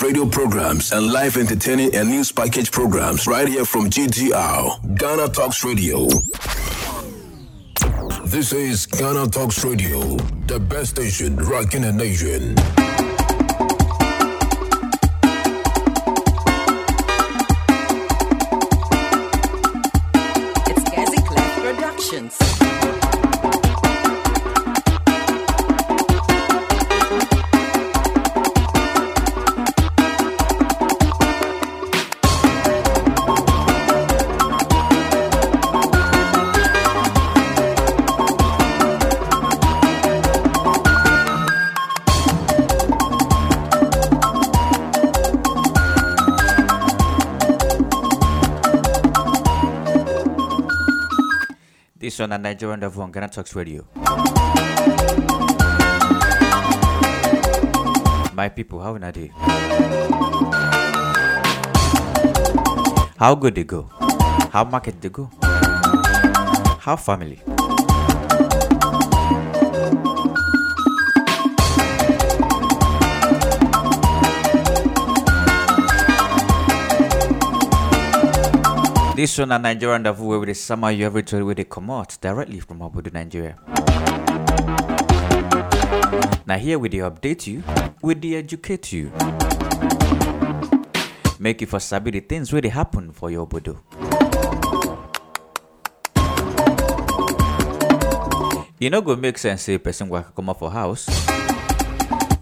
radio programs and live entertaining and news package programs right here from GTR, Ghana Talks Radio. This is Ghana Talks Radio, the best station rocking the nation. This one, a Nigerian of one Ghana Talks Radio. My people, how are they? How good they go? How market they go? How family? This one, a Nigerian of where with the summer you every told where they come out directly from Abudu, Nigeria. Now here we they update you, we they educate you. Make you for sabi the things where they happen for your Obodo. You know go make sense say a person work come out for house.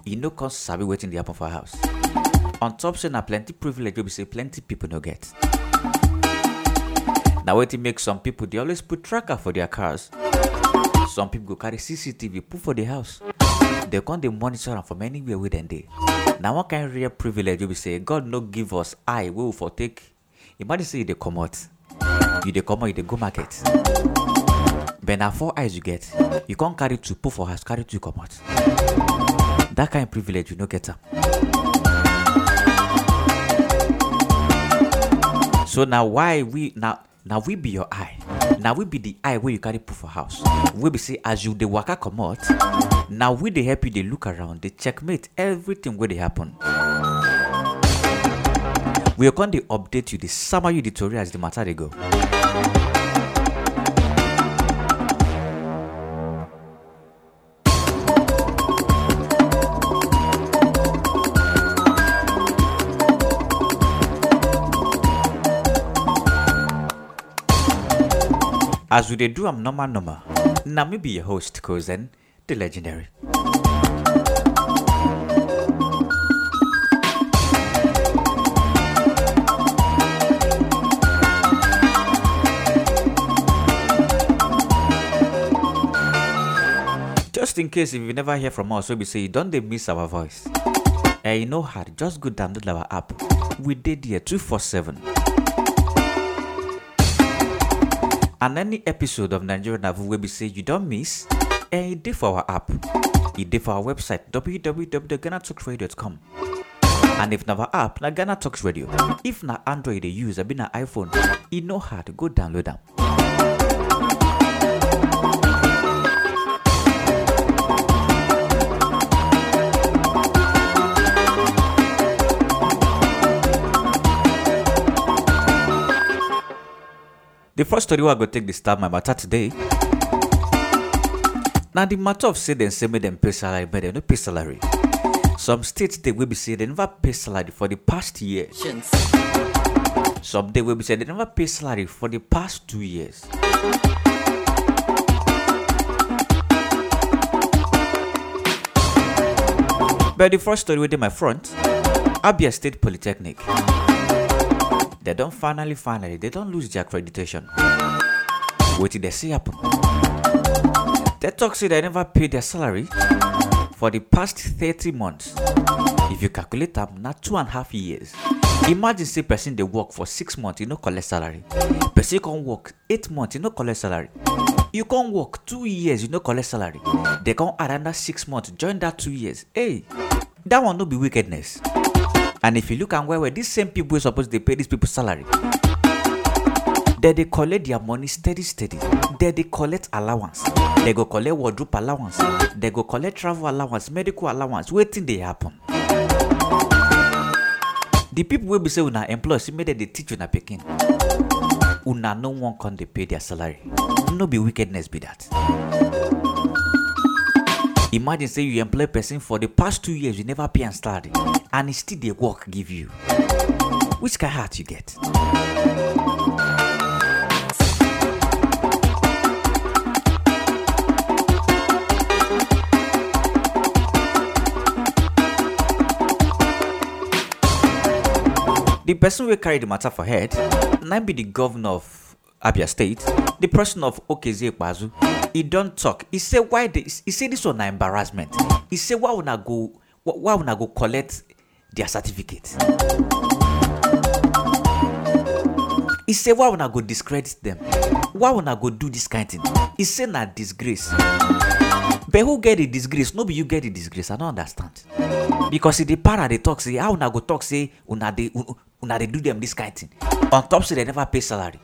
You know cause sabi waiting they happen for house. On top say na plenty privilege wey be say plenty people no get. Na wetin make some people they always put tracker for their cars. Some people go carry cctv put for the house. Dem come dey monitor am from anywhere dem dey. Na one kind rare privilege you be say god no give us eye we for take. Imagine say you come out. you dey comot you dey go market. But na four eyes you get. You come carry two put for house carry two out. that kind privilege you no get am. So now why we na na we be your eye Now we be the eye where you carry put for house We be say as you dey waka out. Now we dey help you dey look around dey checkmate everything wey dey happen we go come dey update you dey summer you the tori as the matter they go. As we do am normal normal, na me be your host, Kozen, the legendary. Just in case if you never hear from us, we say don't dey miss our voice. Eh, you know hard, just go download our app. We dey there 247. And any episode of Nigerian Navu wey be say you don miss, eh, e dey for our app. E dey for our website www.ghanatalksradio.com. And if na app, na Ghana Talks Radio. If na Android dey use, abi na iPhone, e no hard, to go download am. The first story wey I go take the start my matter today. Now the matter of say dem say make dem pay salary, but dem no pay salary. Some states they will be say they never pay salary for the past year. Some they will be say they never pay salary for the past two years. But the first story dey my front, Abia State Polytechnic. They don finally finally they don lose their accreditation. Wetin dey see happen? They talk say they never pay their salary for the past thirty months. If you calculate am, na two and a half years. Imagine say person dey work for six months, you no collect salary. Person come work eight months, you no collect salary. You come work two years, you no collect salary. They come add another six months, join that two years. Hey, that one no be wickedness. And if you look am well well, these same people wey suppose dey pay these people salary. Dem dey collect their money steady steady. Dem dey collect allowance. Dem go collect wardrobe allowance. Dem go collect travel allowance, medical allowance. Wetin dey happen? the people wey be say una employ make dem dey teach una pikin una no wan come dey pay their salary no be wickedness be that. Imagine say you employ a person for the past two years you never pay am salary and still dey work give you which kind of heart you get. the person wey carry the matter for head na be the governor of abia state the person of okezi ekpazu e don talk e say why the e say this one na embarrassment. E say why una go why una go collect their certificate? E say why una go discredit them? Why una go do this kind thing? E say na disgrace. But who get the disgrace? No you get the disgrace i no understand. Because e dey para dey talk say how una go talk say una dey una dey do them this kind thing? On top say dem never pay salary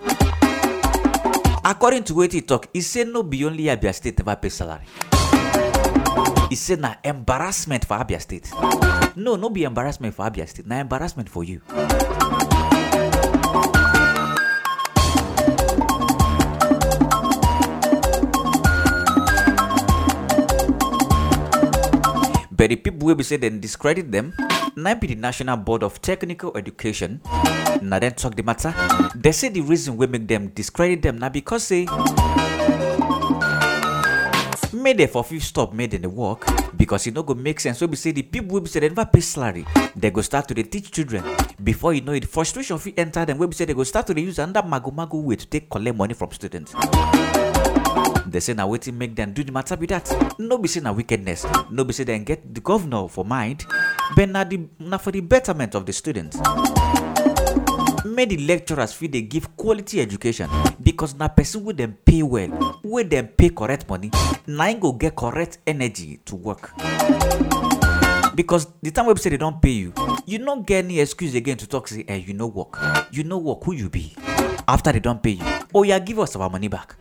according to wetin e talk e say no be only abia state never pay salary. E say na embarrassment for abia state. No no be embarrassment for abia state na embarrassment for you but the people will be say dem discredit them. na be the national board of technical education. Na dem talk the matter. They say the reason we make them discredit them na because say make dem for fit stop made in the work. Because e no go make sense. Wey be say the people will be say dem never pay salary. They go start to dey teach children. Before you know it frustration fit enter them. We say they go start to dey use another mago-mago way to take collect money from students. They say na wetin make them do the matter be that. No be say na wickedness. No be say dem get the governor for mind but na the na for the betterment of the students. Make the lecturers feel they give quality education because na person wey dem pay well wey dem pay correct money na go get correct energy to work. Because the time say they don pay you you no get any excuse again to talk say eh you no work. You no work. Who you be? After they don't pay you oya give us our money back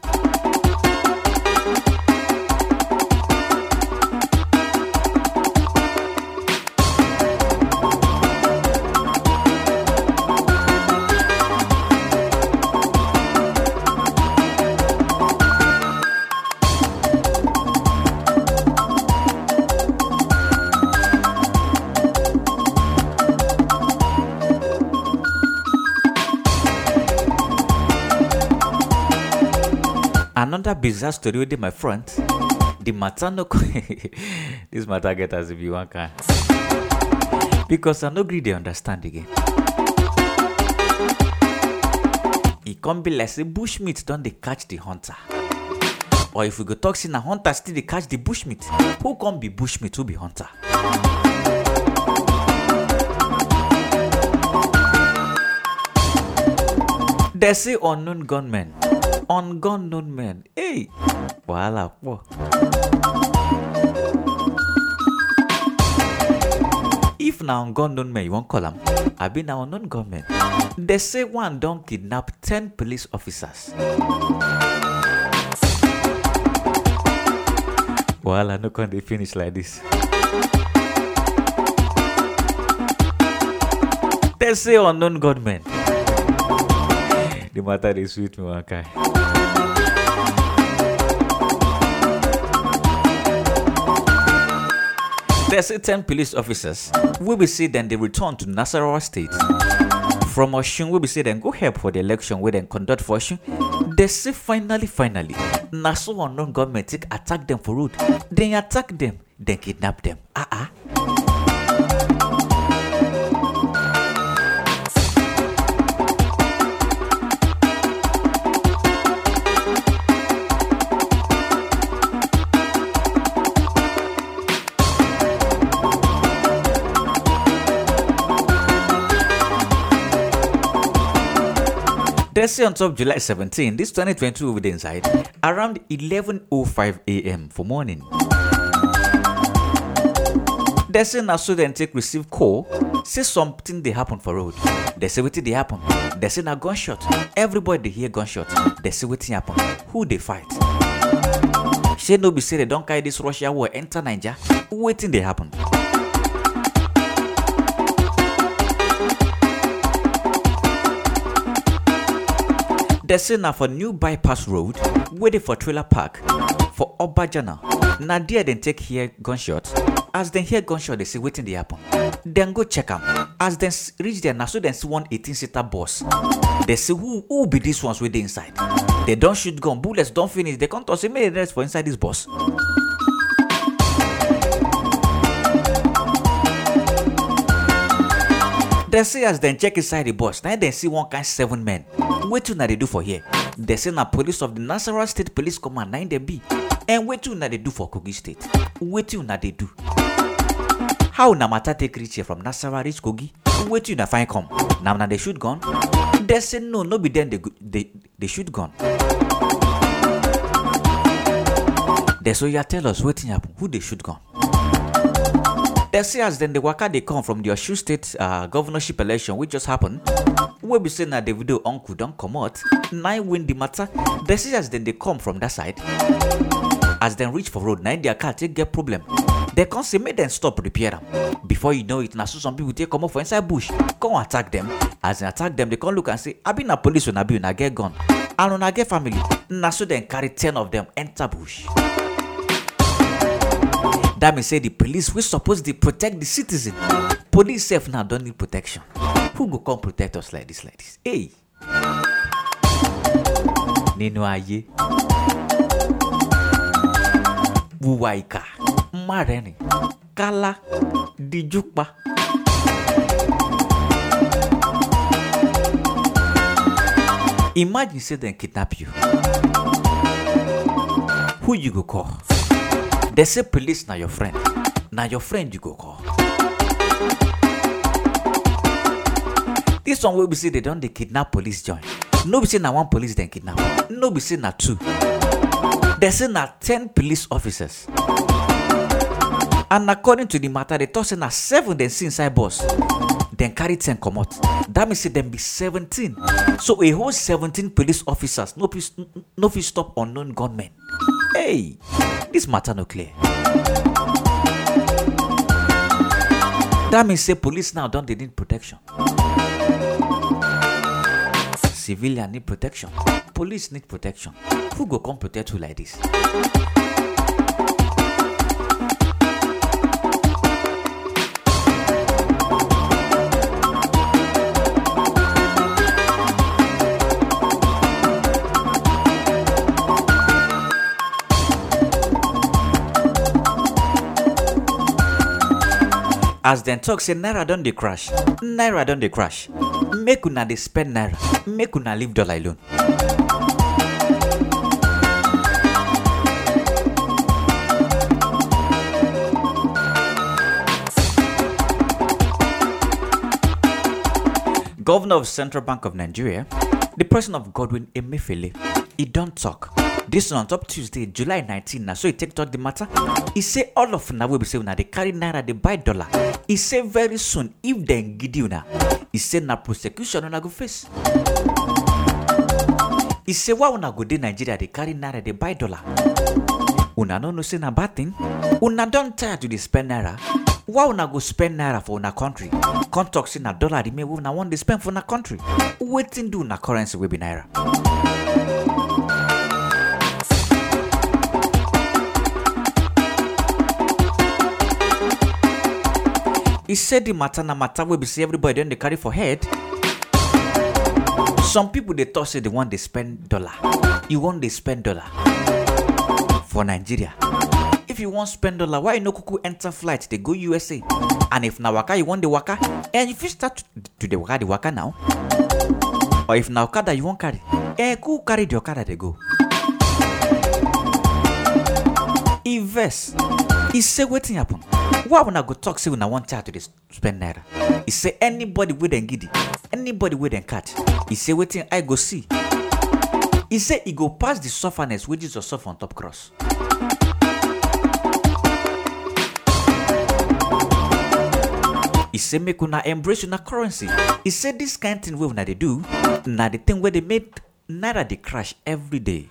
another bizarre story wey my front the matter no this matter get as e be one kind because i no gree dey understand again. E come be like say bushmeat don dey catch the hunter? Or if we go talk say na hunter still dey catch the bushmeat who come be bushmeat who be hunter. They say unknown gunmen ungun men hey wahala pọ̀. if na unknown men you wan call am abi na unknown gunmen dey say one don kidnap ten police officers. wahala no come dey finish like this. dey say unknown gunmen the matter dey sweet me one kind. They say 10 police officers wey be say dem dey return to Nasarawa state from Osun wey be say dem go help for the election wey dem conduct for Osun. They say finally finally na so unknown government attack dem for road. Dem attack dem, dem kidnap dem. Ah ah. They say on top July 17, this 2022 will be inside around 11:05 a.m. for morning. They say na so take receive call say something they happen for road. They say wetin dey happen. They say na gunshot. Everybody hear gunshot. They say wetin happen. Who they fight? Shey no be say they don't carry this Russia war enter Naija? Wetin they happen? They say na for new bypass road, waiting for trailer park for Obajana. Na there dem take hear gunshot. As dem hear gunshot, they say wetin dey happen. Dem go check am. As s- reach there, na so dem see one 18-seater bus. They say who who be these ones wey dey inside? They don shoot gun, bullets don finish. They come say make dem rest for inside this bus. Dem say as dem check inside the bus, na dem see one kind seven men. Wetin una dey do for here? Dem say na police of the Nasarawa State Police Command na im dem be. And wetin una dey do for Kogi State? Wetin una dey do? How una matter take reach here from Nasarawa reach Kogi? Wetin una find come? Na una dey shoot gun? Dem say no, no be dem dey shoot gun. Dem say oya tell us wetin happen? Who dey shoot gun? Dem say as dem dey waka dey come from the Osun State uh, governorship election wey just happen, wey be say na Davido uncle don comot, na im win the matter. Dem say as dem dey come from that side, as dem reach for road, im their car take get problem. Dem come say make dem stop repair am. Before you know it, so some people take comot for inside bush, come attack dem. As dem attack dem, dem come look and say, abi na police una be una get gun, and una get family. Na so dem carry ten of dem enter bush. That mean say the police wey suppose dey protect the citizen. Police sef now don need protection. Who go come protect us like this like this? Hey! Nínú ayé. Wúwa ìkà. Má rẹ́rìn. Kálá. Díjú. Imagine say dem kidnap you. Who you go call? They say police na your friend. Na your friend you go call. This one wey be say they don dey kidnap police join. No be say na one police dem kidnap. No be say na two. They say na ten police officers. And according to the matter, they talk say na seven dem see inside bus. Dem carry ten comot. That mean say dem be seventeen. So a whole seventeen police officers no fit no fit stop unknown gunmen. Hey, this matter no clear. That means say police now don dey need protection. Civilian need protection. Police need protection. Who go come protect who like this? As dem talk say naira don dey crash naira don dey crash make una dey spend naira make una leave dollar alone. Governor of Central Bank of Nigeria, the person of Godwin Emefiele, he don talk. This one on top Tuesday, July 19, na so he take talk the matter. He say all of una wey be say una dey carry naira dey buy dollar. He say very soon if dem gidi he say na prosecution una go face. He say why una go dey Nigeria dey carry naira dey buy dollar? Una no know say na bad thing? Una don tire to dey spend naira? Why una go spend naira for una country? Come talk say na dollar remain wey una wan dey spend for una country. Wetin do una currency wey be naira? He said the matter na matter wey be say everybody don dey carry for head. Some people dey talk say they wan dey spend dollar. You wan dey spend dollar for Nigeria. If you wan spend dollar, why no kuku enter flight dey go USA? And if na waka you wan dey waka, and you fit start to- dey waka dey waka now. Or if na okada you wan carry, eh, who carry the okada dey go? vex e say wetin happen why una go talk say una wan tire to dey spend naira? E say anybody wey dem gidi anybody wey dem catch. E say wetin i go see? E say e go pass the sufferness wey jesus suffer on top cross. E say make una embrace una currency. E say dis kind thing wey una dey do na the thing wey dey make naira dey crash every day.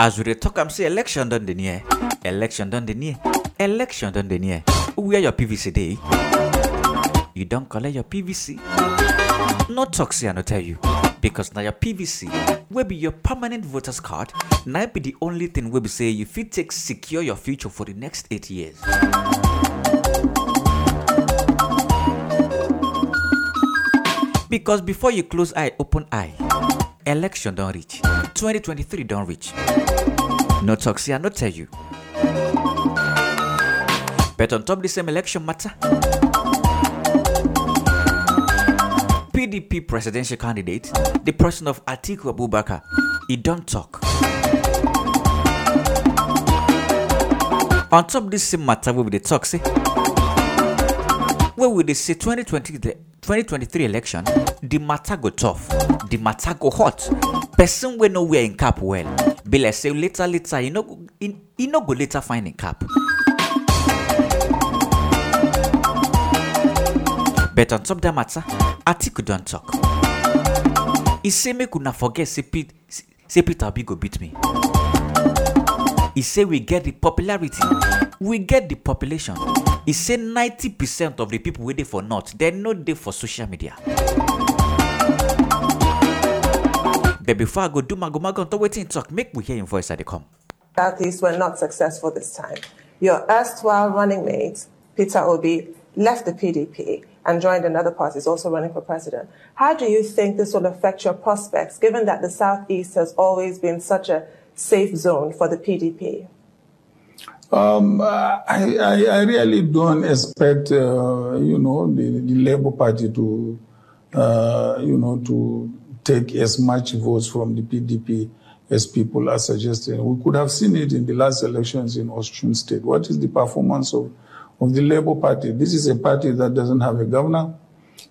As we talk am say election don dey near, election don dey near, election don dey near. Where your PVC dey? You don collect your PVC? No talk say I no tell you. Because na your PVC wey be your permanent voters card na be the only thing wey be say you fit take secure your future for the next eight years. Because before you close eye, open eye. Election don reach. 2023 don reach. No talk say I no tell you. But on top the same election matter, PDP presidential candidate, the person of Atiku Abubakar, he don't talk. On top this same matter, we will dey talk say, where we dey say 2020, the 2023 election, the matter go tough, the matter go hot. Person wey no wear in cap well, be like say later later, you know, go- he no go later find in cap. But on top that matter, Atiku don talk. He say make una forget say, Pete, say Peter Obi go beat me. He say we get the popularity, we get the population. He say 90% of the people dey for north, dem no dey for social media. But before I go do mago mago on top wetin he talk, make we hear your voice as dey come. Southeast were not successful this time. Your erstwhile running mate, Peter Obi, left the PDP and joined another party, is also running for president. How do you think this will affect your prospects, given that the Southeast has always been such a safe zone for the PDP? Um, I, I, I really don't expect, uh, you know, the, the Labour Party to, uh, you know, to take as much votes from the PDP as people are suggesting. We could have seen it in the last elections in Osun State. What is the performance of, of the Labour Party? This is a party that doesn't have a governor,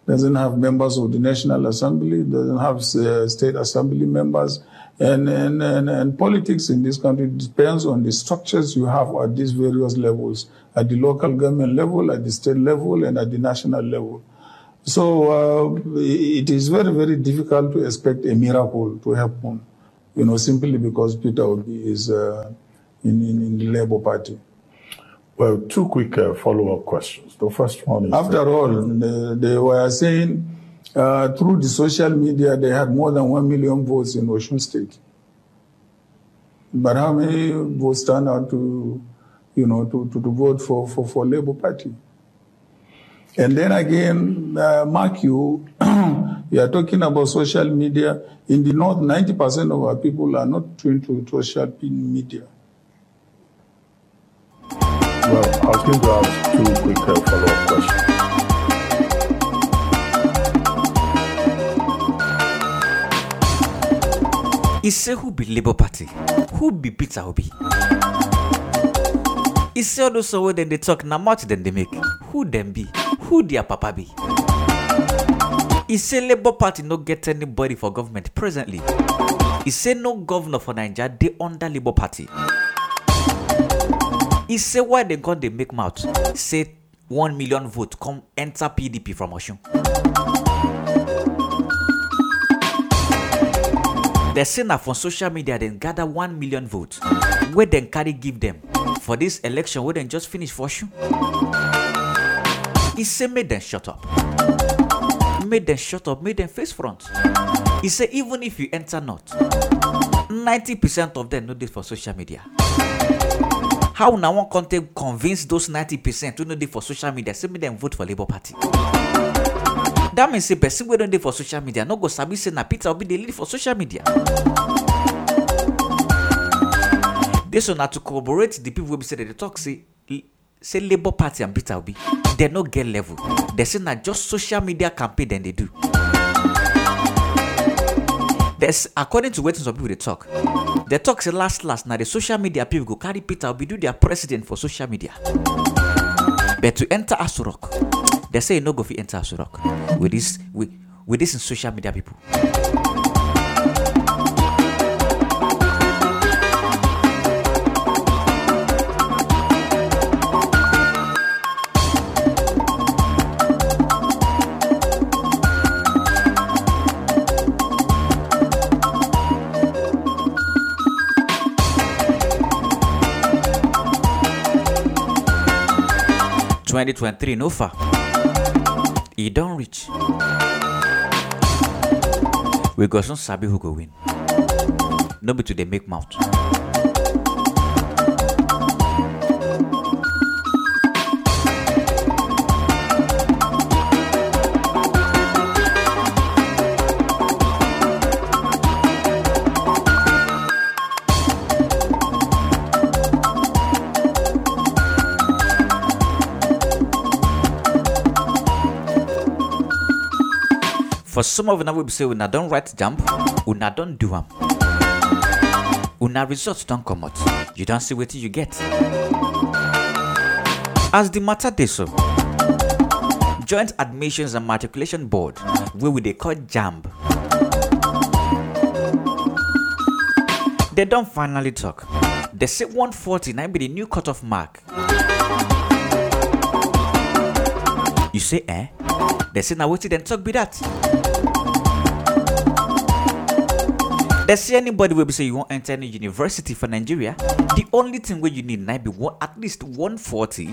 doesn't have members of the National Assembly, doesn't have uh, state assembly members. And, and, and, and politics in this country depends on the structures you have at these various levels, at the local government level, at the state level, and at the national level. So uh, it is very, very difficult to expect a miracle to happen, you know, simply because Peter Obi is uh, in, in, in the Labour Party. Well, two quick uh, follow-up questions. The first one is After all, they, they were saying uh, through the social media they had more than one million votes in Osun State. But how many votes turned out to, you know, to, to, to vote for, for, for Labour Party? And then again, uh, mark you, you are talking about social media. In the North, 90% of our people are not tuned to social media. well, I was going to ask two quick uh, follow-up questions. He say who be Labour Party? Who be Peter Obi? He say all those wey dem dey talk na much dem they make. Who dem be? Who their papa be? He say Labour Party no get anybody for government presently. He say no governor for Naija dey under Labour Party. He say why dem come dey make mouth? Say one million vote come enter PDP from Osun. They say na for social media dem gather one million votes wey dem carry give dem for dis election wey dem just finish for Osun. E say make dem shut up. Make dem shut up, make dem face front. E say even if you enter ninety percent of dem no dey for social media. How wan come take convince those ninety percent wey no dey for social media say make dem vote for Labour Party? that mean say person wey don dey for social media no go sabi say na peter obi dey lead for social media dis one na to corroborate the people wey be say dey talk say say labour party and peter obi dem no get level. Dem say na just social media campaign dem dey do. There's, according to wetin some people dey talk dem talk say last last na the social media people go carry peter obi do their president for social media. But to enter aso rock dem say e no go fit enter aso rock with this with, with this in social media people. 2023 no far. E don reach. We go soon sabi who go win. No be to make mouth. For some of wey be say una don write jump, una don do am. Una results don't come out. You don't see what you get. As the matter dey so, Joint Admissions and Matriculation Board, where we dey call JAMB, they don't finally talk. They say 149 be the new cutoff mark. You say eh? They say na wetin dem talk be that. They anybody will be say you wan enter any university for Nigeria, the only thing wey you need na be one, at least 140.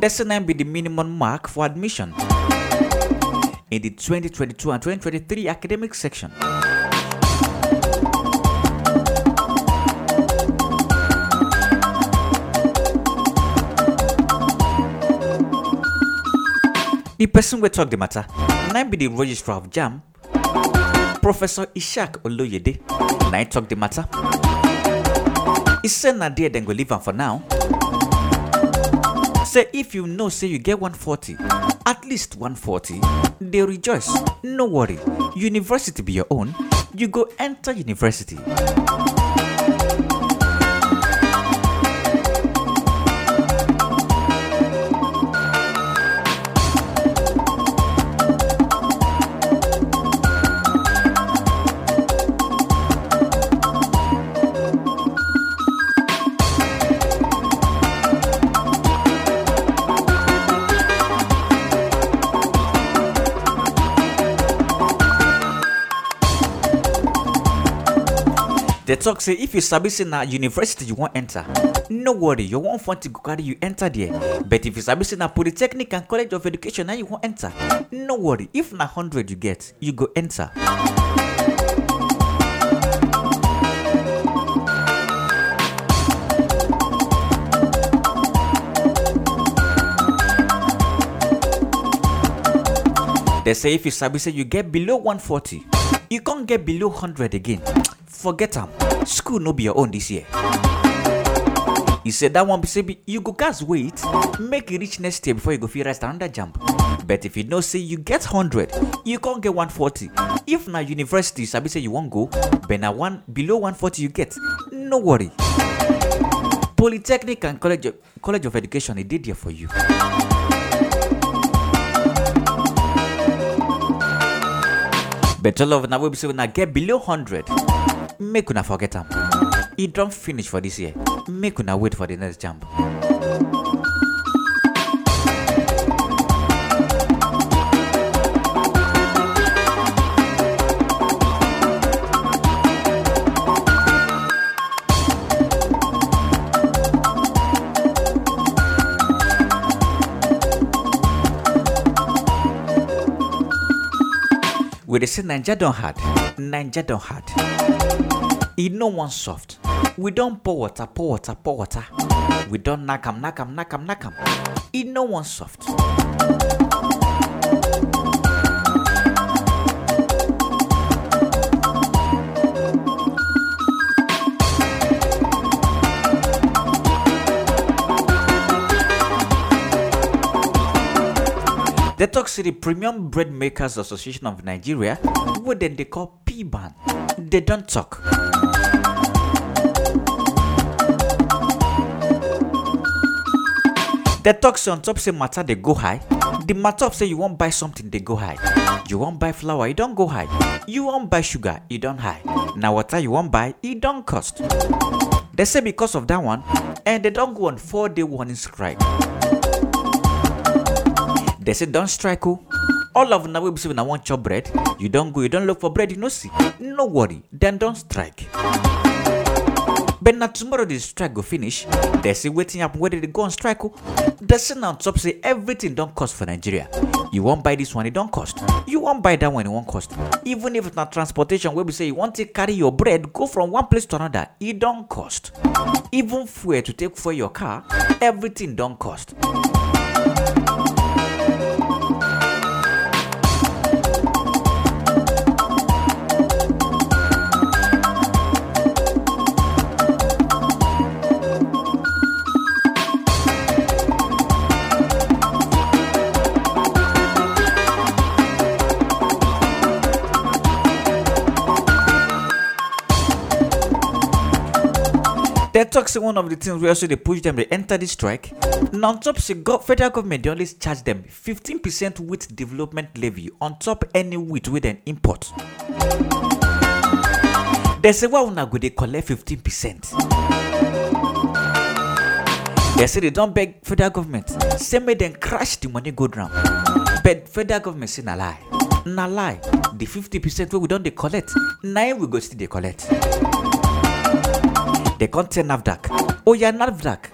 They say na be the minimum mark for admission in the 2022 and 2023 academic section. The person wey talk the matter im be the registrar of JAMB Professor Is-haq Oloyede na I talk the matter. He say na there dem go leave am for now. Say if you know say you get 140, at least 140, they rejoice, no worry. University be your own, you go enter university. They talk say if you sabi say na university you wan enter, no worry, you won't 140 go carry you enter there. But if you sabi say na polytechnic and college of education na you wan enter, no worry, if na 100 you get, you go enter. They say if you sabi you get below 140, you can't get below 100 again. Forget am. School no be your own this year. He said that one be say you go gas wait, make you reach next year before you go fit rest another jump. But if you know say you get 100, you can't get 140. If na university sabi say you won't go, but na one below 140 you get, no worry. Polytechnic and college of, college of education, e dey there for you. But all of una wey be say una get below 100, make una forget am. E don finish for this year. Make una wait for the next jump. We they say Niger don't hard. Niger don't hard. It no one soft. We don't pour water, pour water, pour water. We don't knock 'em, knock 'em, knock 'em, knock 'em. It no one soft. They talk the Premium Bread Makers Association of Nigeria, what dem they call PBAN, they don't talk. They talk on top say matter they go high. The matter of say you wan buy something they go high. You wan buy flour, you don't go high. You wan buy sugar, you don't high. Na water you wan buy, it don't cost. They say because of that one, and they don't go on four day warning strike. They say don't strike oh. All of una wey be say una wan chop bread, you don go, you don look for bread, you no see. No worry, dem don strike. but na tomorrow the strike go finish dem say happen wey dem dey go on strike o dem say on top say everything don cost for nigeria you wan buy this one e don cost you wan buy that one e wan cost even if na transportation wey be say you wan take carry your bread go from one place to another e don cost even fuel to take fuel your car everything don cost. They talk say one of the things we also they push them they enter the strike. Now on top say federal government they always charge them 15% wheat development levy on top any wheat with an import. They say why una go they collect 15%. They say they don't beg federal government. Say make them crash the money go down. But federal government say na lie. Na lie. The 50% wey we don dey collect, im we go still dey collect. They can't tell NAFDAC. Oh yeah, NAFDAC.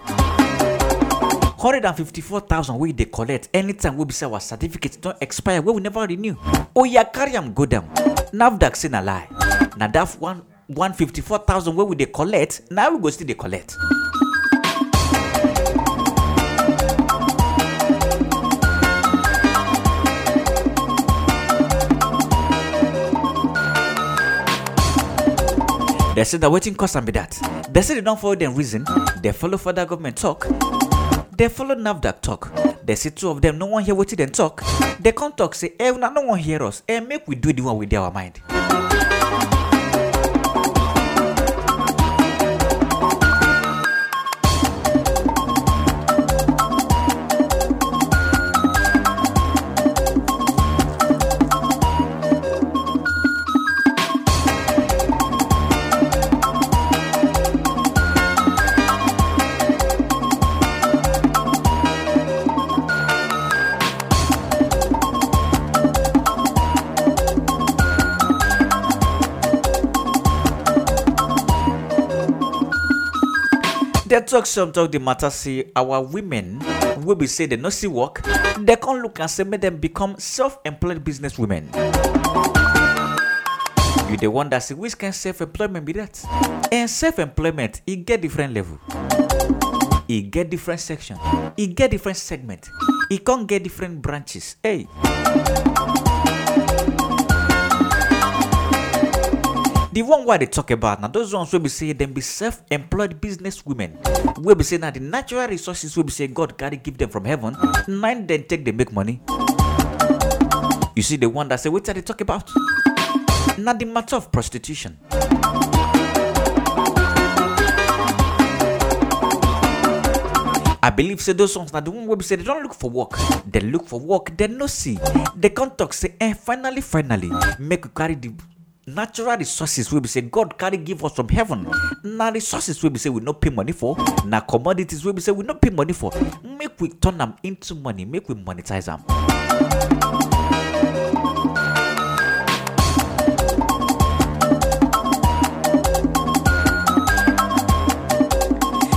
154,000 wey dey collect anytime wey be say our certificate don expire wey we never renew. Oh yeah, carry am go down. NAFDAC say na lie. Na that one 154,000 wey we dey collect, na we go still dey collect. They say that waiting cause am be that. They say they don't follow them reason. They follow further government talk. They follow NAFDAC talk. They say two of them no one hear what them talk. They come talk say, eh, una no one hear us. Eh, make we do the one with our mind. They talk some talk the matter say our women will be say they no see work. They can look and say make them become self-employed business women. You the one that say which kind self-employment be that? And self-employment, it get different level. It get different section. It get different segment. It can get different branches. Hey. The one why they talk about now, those ones will be say them be self-employed business women. Will be say now the natural resources will be say God gotta give them from heaven. Nine then take they make money. You see the one that say what are they talk about? Now the matter of prostitution. I believe say those ones now the one will be say they don't look for work. They look for work, they no see. They can't talk say, eh, finally, finally, make we carry the natural resources wey be say god carry give us from heaven. Na resources wey be say we no pay money for. Na commodities wey be say we no pay money for. Make we turn am into money. Make we monetize am.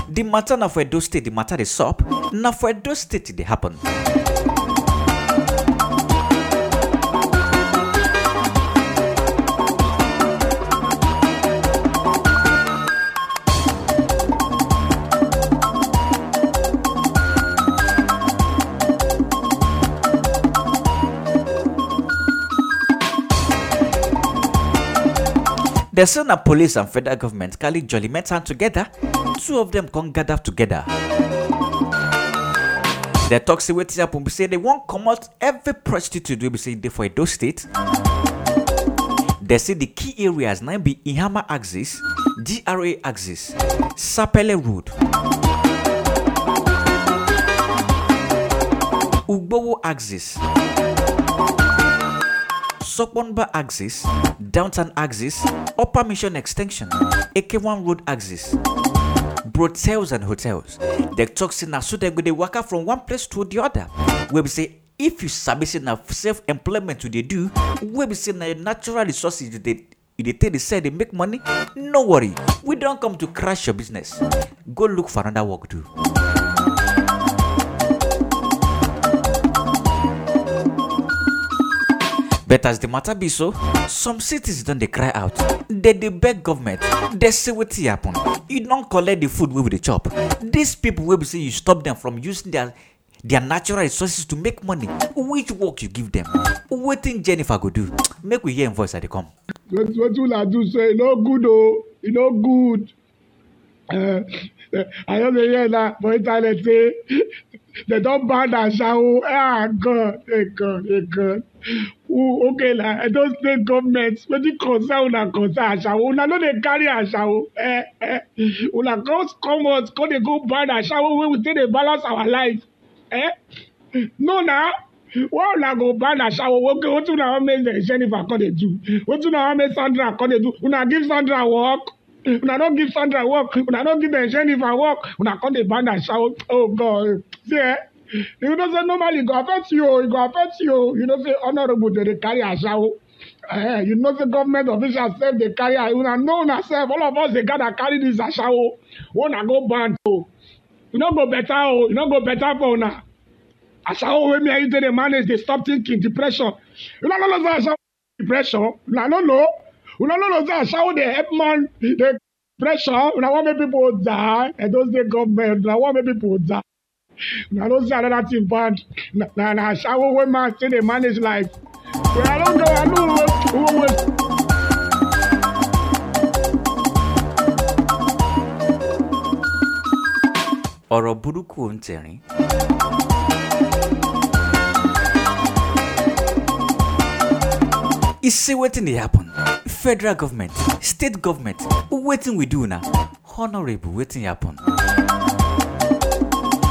the matter na for edo state. The matter dey sup. Na for edo state e dey happen. They say na police and federal government carry jolly met hand together. Two of them come gather together. They talk say wetin happen be say they wan comot every prostitute wey be say dey for Edo state. They say the key areas na be Ihama axis, GRA axis, Sapele road, Ugbowo axis, Sokponba axis, Downtown axis, Upper Mission extension, AK1 road axis, brotels and hotels. They talk say na so they go dey waka from one place to the other. Wey be say if you sabi say na self-employment you dey do, wey be say na natural resources you dey you dey take dey sell dey make money no worry we don come to crash your business go look for another work do. But as the matter be so, some cities don dey cry out. They dey beg government. They say wetin happen. You don collect the food wey we dey chop. These people wey be say you stop them from using their their natural resources to make money. Which work you give them? Wetin Jennifer go do? Make we hear im voice as dey come. wetin una do say e no good o e no good uh, i dey hear na for internet say dem don ban asawo ah god hey god hey god okay na edo state government wetin concern una concern asawo una no dey carry asawo eh eh una come comot come dey go ban asawo wey we take dey balance our life? Eh? No na. Why una go ban asawo okay wetin una wan make jennifer come dey do? Wetin una wan make sandra come dey do? Una give sandra work. Una no give sandra work. Una no give jennifer work. Una come dey ban asawo oh god. See eh you know say normally e go affect you e go affect you. You know say honourable dey dey carry asawo eh you know say government officials sef dey carry una know una sef. All of us dey gather carry this asawo wey una go ban o e no go better o e no go better for una. Asawo wey me and you dey manage dey stop thinking depression. Una no know say asawo depression. Una no know. Una no know say asawo dey help man dey depression. Una wan make people die. Edo state government una wan make people die Now don't say another thing bad. Now, now, shower when man say they manage life. Well, I don't know. I know who was. ọ̀rọ̀ burúkú ń tẹ̀rín. You see wetin dey happen? Federal government, state government, wetin we do na? Honourable wetin happen?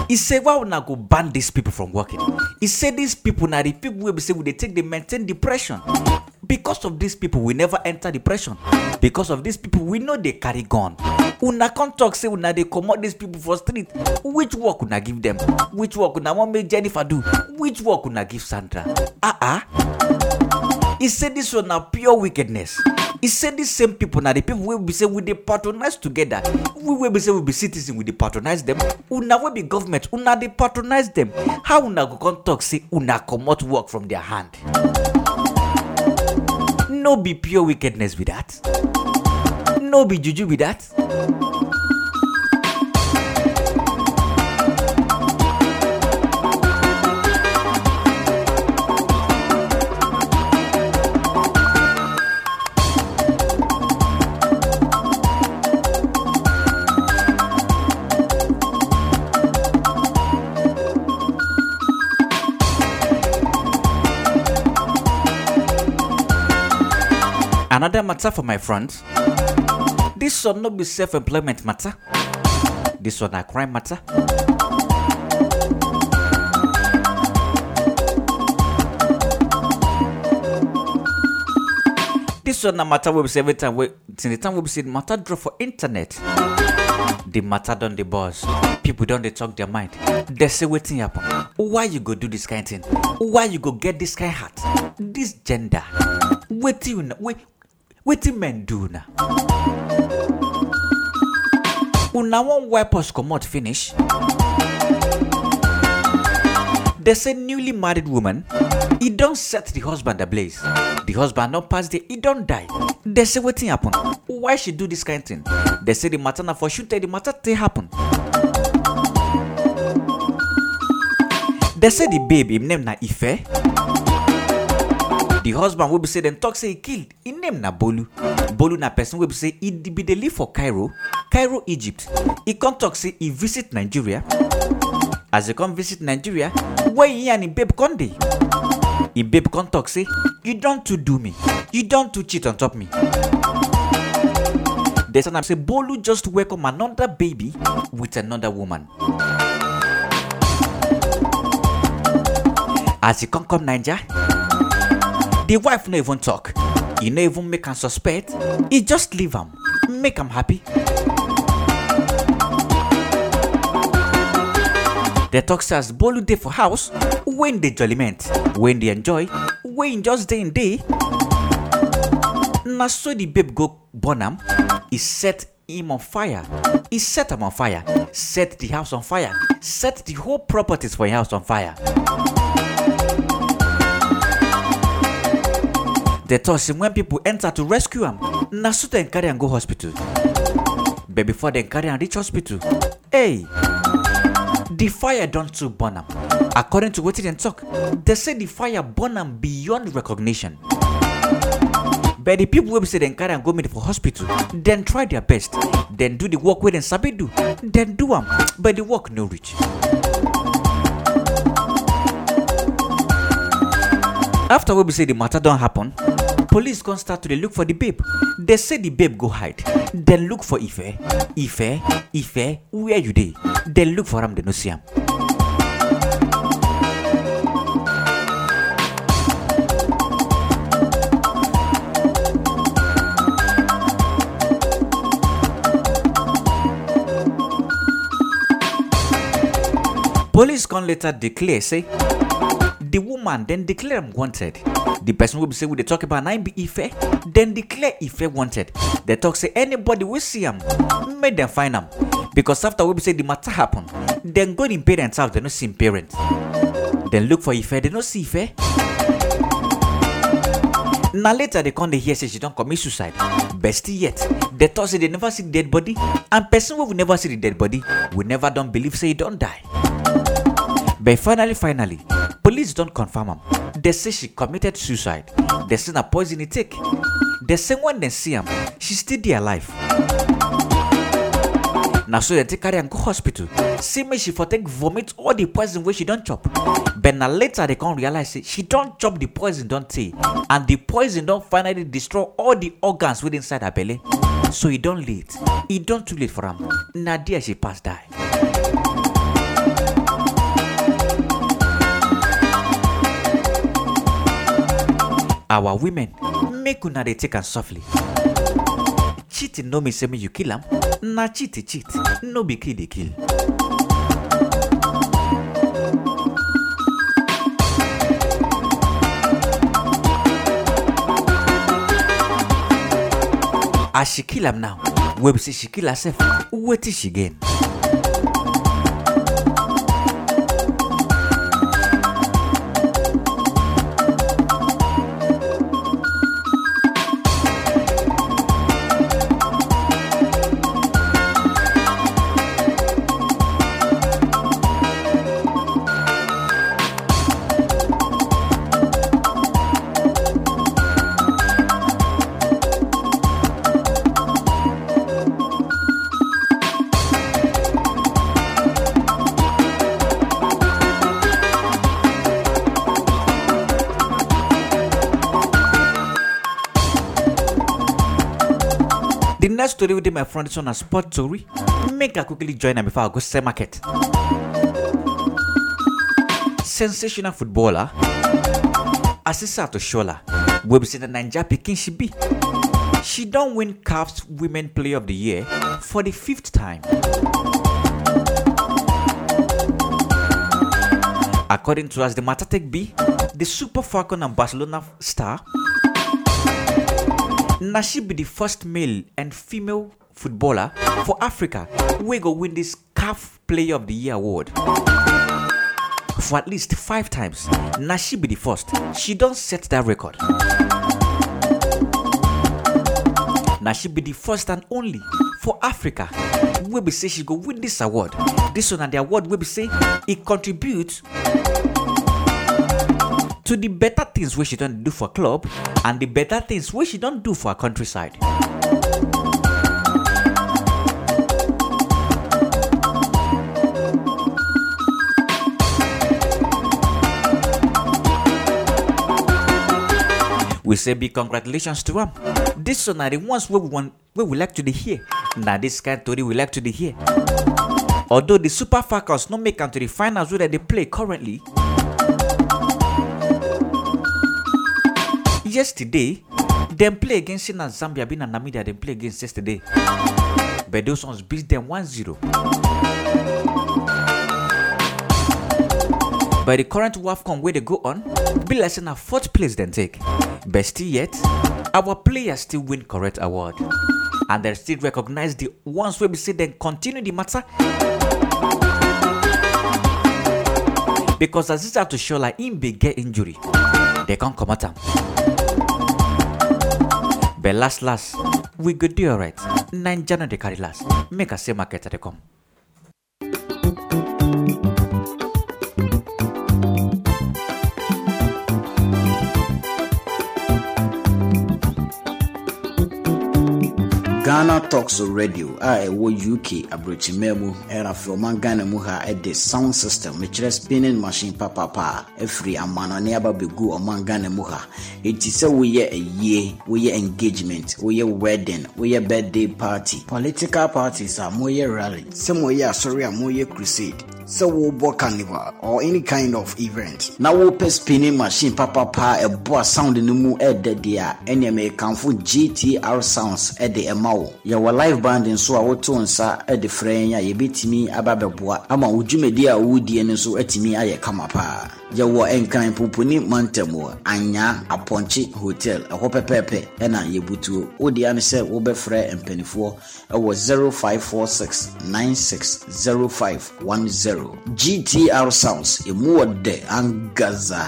E say why una go ban dis people from working? E say dis people na the people wey be say we dey take dey maintain depression. Because of dis people we never enter depression. Because of dis people we no dey carry gun. Una come talk say una dey comot dis people for street. Which work una give dem which work una wan make jennifer do? Which work una give sandra? Ah ah e say dis one na pure wickedness. E say dis same people na the people wey be say we dey patronize together. We wey be say we be citizens we dey patronize dem una wey be government una dey patronize dem how una go come talk say una comot work from their hand? No be pure wickedness be that. No be juju be that. Another matter for my front. This one no be self-employment matter. This one na crime matter. This one na matter be say every time wey since the time wey be the matter drop for internet. The matter don dey buzz. People don dey talk their mind. Dey say wetin happen. Why you go do this kind thing? Why you go get this kind heart? This gender. Wetin una wait wetin men do na? Una wan wipe us comot finish? They say newly married woman, e don set the husband ablaze. The husband don pass there, e don die. They say wetin happen? Why she do this kind thing? They say the matter na for shooter, the matter take happen. They say the babe, im name na Ife. The husband wey be say dem talk say e kill, im name na Bolu. Bolu na person wey be say e be dey live for Cairo, Cairo, Egypt. E come talk say e visit Nigeria. As e come visit Nigeria, where e and im babe come dey. Im babe come talk say, you don too do me, you don too cheat on top me. They say am say Bolu just welcome another baby with another woman. As e come come Naija, the wife no even talk. E no even make am suspect. E just leave am. Make am happy. Dem talk as bolu dey for house wen dey jollyment wen dey enjoy im just dey im day Na so the babe go burn am, e set him on fire. He set am on fire, set the house on fire, set the whole properties for him house on fire. They thought when people enter to rescue am, na so dem carry am go hospital. But before dem carry am reach hospital, hey, the fire don too burn am. According to wetin dem talk, they say the fire burn am beyond recognition. But the people be say dem carry am go meet for hospital, dem try their best, dem do the work wey dem sabi do, dem do am, but the work no reach. After wey be say the matter don happen, police come start to dey look for the babe. They say the babe go hide. Dem look for Ife, Ife, Ife, where you dey? Dem look for am, dem no see am. Police come later declare say woman then declare am wanted. The person will be say dey talk about im be Ife, then declare Ife wanted. They talk say anybody will see am, make them find am. Because after we be say the matter happen, then go in parents house, dem no see parents. Dem look for Ife, dem no see Ife. Na later they come dey hear say she don commit suicide. Still yet, they talk say they never see dead body, and person wey we never see the dead body, we never don believe say e don die. But finally, finally, police don't confirm am. They say she committed suicide. They say na poison e take. They say when they see am, she still dey alive. Na so dem take carry am go hospital. See make she for take vomit all the poison wey she don chop. But na later they come realize say she don chop the poison don tey, and the poison don finally destroy all the organs dey inside her belle. So e don late. E don too late for am. Na there she pass die. Our women make una dey take am softly cheating no mean say you kill am na cheat e cheat no be kill dey kill. as she kill am now wey be say she kill herself wetin she gain. Next story with my friend is on a sport story. Make I quickly join them before I go sell market. Sensational footballer Asisat Oshoala will be the Niger Peking she be. She don't win CAF's Women Player of the Year for the fifth time. According to as the matter take be, the Super Falcon and Barcelona star na she be the first male and female footballer for Africa wey go win this CAF Player of the Year award. For at least five times, na she be the first. She don't set that record. Na she be the first and only for Africa wey be say she go win this award. This one and the award wey be say it contribute to the better things wey she don do for club and the better things wey she don't do for countryside. We say big congratulations to am. This one na the ones we want wey we like to dey hear. Na this kind tori we like to dey hear. Although the Super Falcons no make am to the finals dem dey play currently, yesterday dem play against say na zambia be na namibia dem play against yesterday. But those ones beat dem 1-0 but the current wafcon wey dey go on be like say na fourth place dem take. But still yet our players still win correct award. And they still recognize the ones where we say then continue the matter. Because show like him big get injury can't come at him but last we go do alright. Nine January they carry make a say market the come ghana talks radio a ɛwɔ uk aborɔkyimmaa mu ɛna afei ɔman ghana mu ha ɛde sound system mekyerɛ spinning machine papapa a afiri amanɔne aba bɛgu ɔman ghana mu ha. Ɛti sɛ woyɛ ayie woyɛ engagement woyɛ wedding woyɛ birthday party political parties a moyɛ rally sɛ moyɛ asɔre a moyɛ crusade sɛ wobɔ carnival or any kind of event na wopɛ spinning machine papapa ɛboa sound no mu ɛɛdɛ deɛ a ɛneɛ mekamfo gtr sounds ɛde ɛma wo. Yɛwɔ live band nso a woto nsa ɛde frɛ yɛn a yɛbɛtumi aba bɛboa ama wo dwumadi a wowodie no nso atumi ayɛ kama paa. Yɛwɔ nkran poponi mantam wɔ anya apɔnkye hotel ɛhɔ pɛpɛɛpɛ ɛna yɛbutuo. Wode ane sɛ wobɛfrɛ mpanifoɔ ɛwɔ 0546 960510 gtr sounds. Ɛmu wɔ dɛ angaza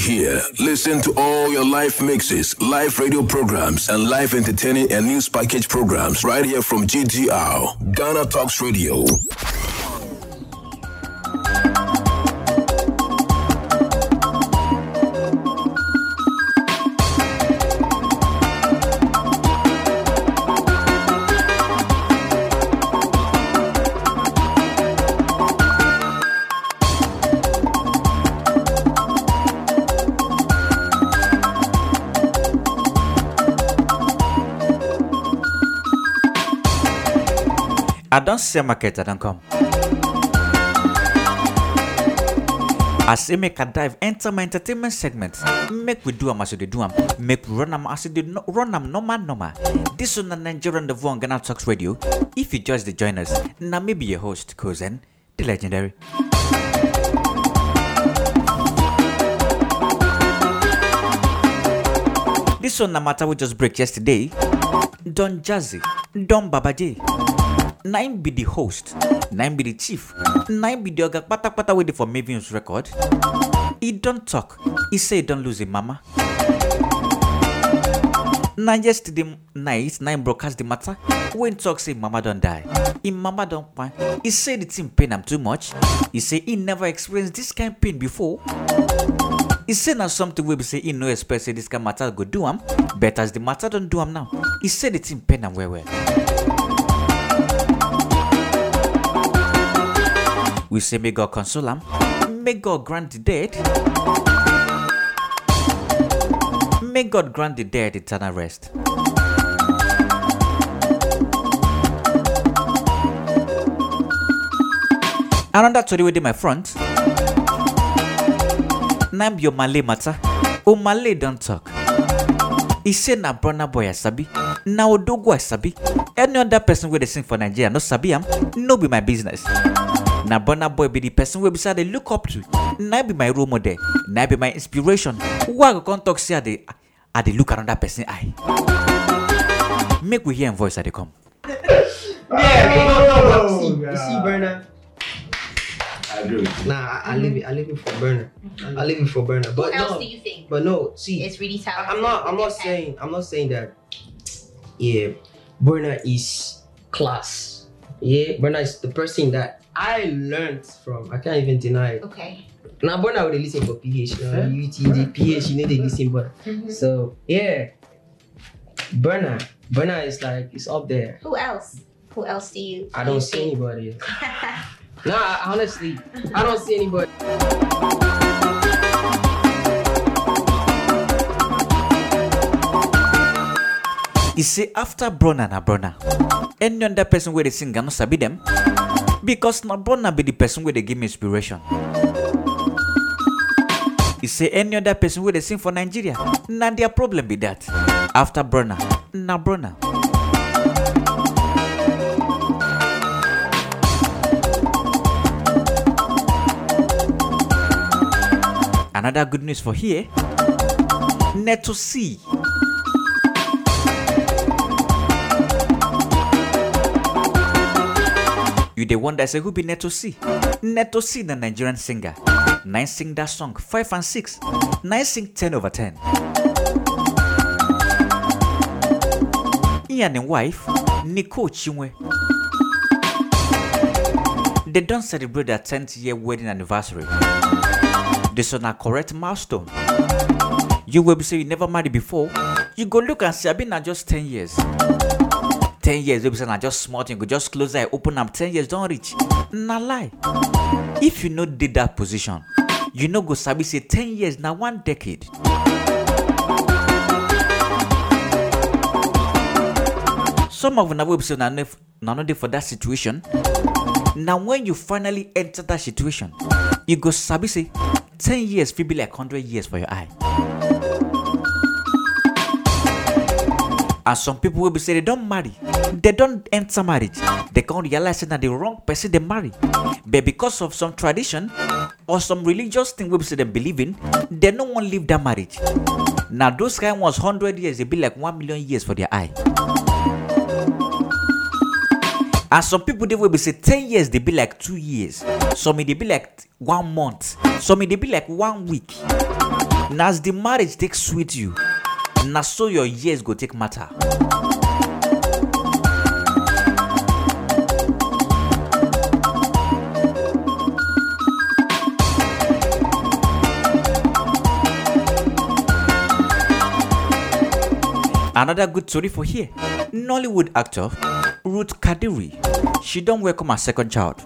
here. Listen to all your live mixes, live radio programs, and live entertaining and news package programs right here from GTR, Ghana Talks Radio. I don't sell market, I don't come. I make a dive, enter my entertainment segment. Make we do am as dey do. Make run am as we no, run am normal normal. This one na Nigerian the on Ghana Talks Radio. If you just join us, now maybe your host, Kozen, the legendary. This one na matter we just break yesterday. Don Jazzy, Don Baba J. nine be the host nine be the chief nine be the oga patapata wey dey for mavius record. He don't talk He say e don lose im mama. Na yesterday night na im broadcast the matter When talk say mama don't die. Im mama don't kpai. He say di tin pain him too much. He say he never experience dis kain pain before. He say now something will be say he no expect say kind kain matter go do him. but as the matter don't do him now he say di tin pain him well well. We say may God console am, may God grant the dead, may God grant the dead eternal rest. Another story dey my front. Na be your Malay matter. O Malay don talk. He say na Burna Boy sabi, na Odogu I sabi. Any other person wey dey sing for Nigeria no sabi am, no be my business. Na Burna Boy be the person wey be say I dey look up to. Na be my role model, na be my inspiration. Why I go come talk say I dey I dey look another person eye? Make we hear im voice I dey come. Yeah, no, no, no. See, you see, Burna. I agree with you. Nah, I, I leave it. I leave it for Burna. I leave it for Burna. But What else no, do you think? but no. See, It's really I- talented. I'm not. I'm not Okay. saying. I'm not saying that. Yeah, Burna is class. Yeah, Burna is the person that I learned from. I can't even deny it. Okay. Now, Burna would listen for PH. You know, UTD, PH. You need to listen, but Mhm. so yeah, Burna. Burna is like it's up there. Who else? Who else do you? I do you don't see anybody. no, I- honestly, I don't see anybody. You say after Burna na Burna, any other person where they sing I no sabi them because na Burna be the person where they give me inspiration. He say any other person wey dey sing for nigeria na their problem be that after burna na burna. Another good news for here. Neto C. You the wonder say who be Neto C? Neto C, the Nigerian singer. Nine sing that song five and six. Nine sing ten over ten. He and his wife, Nicole Chinwe. They don't celebrate their 10th year wedding anniversary. This is a correct milestone. You will be say you never married before. You go look and see, I've been now just 10 years. 10 years, you be say na just small thing, go just close eye, open am 10 years, don't reach. Na lie. If you no did that position, you no go sabi say 10 years na one decade. Some of una wey be say na no dey for that situation. Na when you finally enter that situation, you go sabi say 10 years fit be like 100 years for your eye. And some people will be say they don't marry, they don't enter marriage, they can't realize that the wrong person they marry. But because of some tradition or some religious thing we say they believe in, they don't want to leave that marriage. Now those kind ones 100 years, they be like 1 million years for their eye. And some people they will be say 10 years, they be like 2 years. Some they be like 1 month. Some they be like 1 week. Now as the marriage takes sweet you, na so your years go take matter. Another good story for here. Nollywood actor Ruth Kadiri. She don't welcome her second child.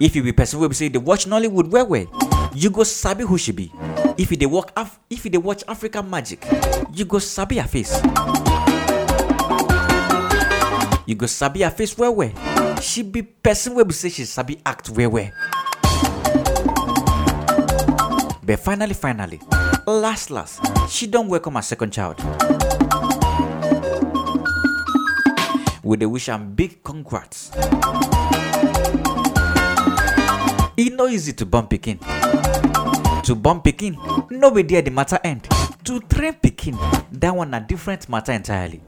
If you be person wey be say dey watch Nollywood well well, you go sabi who she be. If you dey work Af- if you dey watch African Magic, you go sabi her face. You go sabi her face well well. She be person wey be say she sabi act well well. But finally, finally, last last, she don welcome her second child. We dey wish am big congrats. E no easy to born pikin. To born pikin, no be there the matter end. To train pikin, that one na different matter entirely.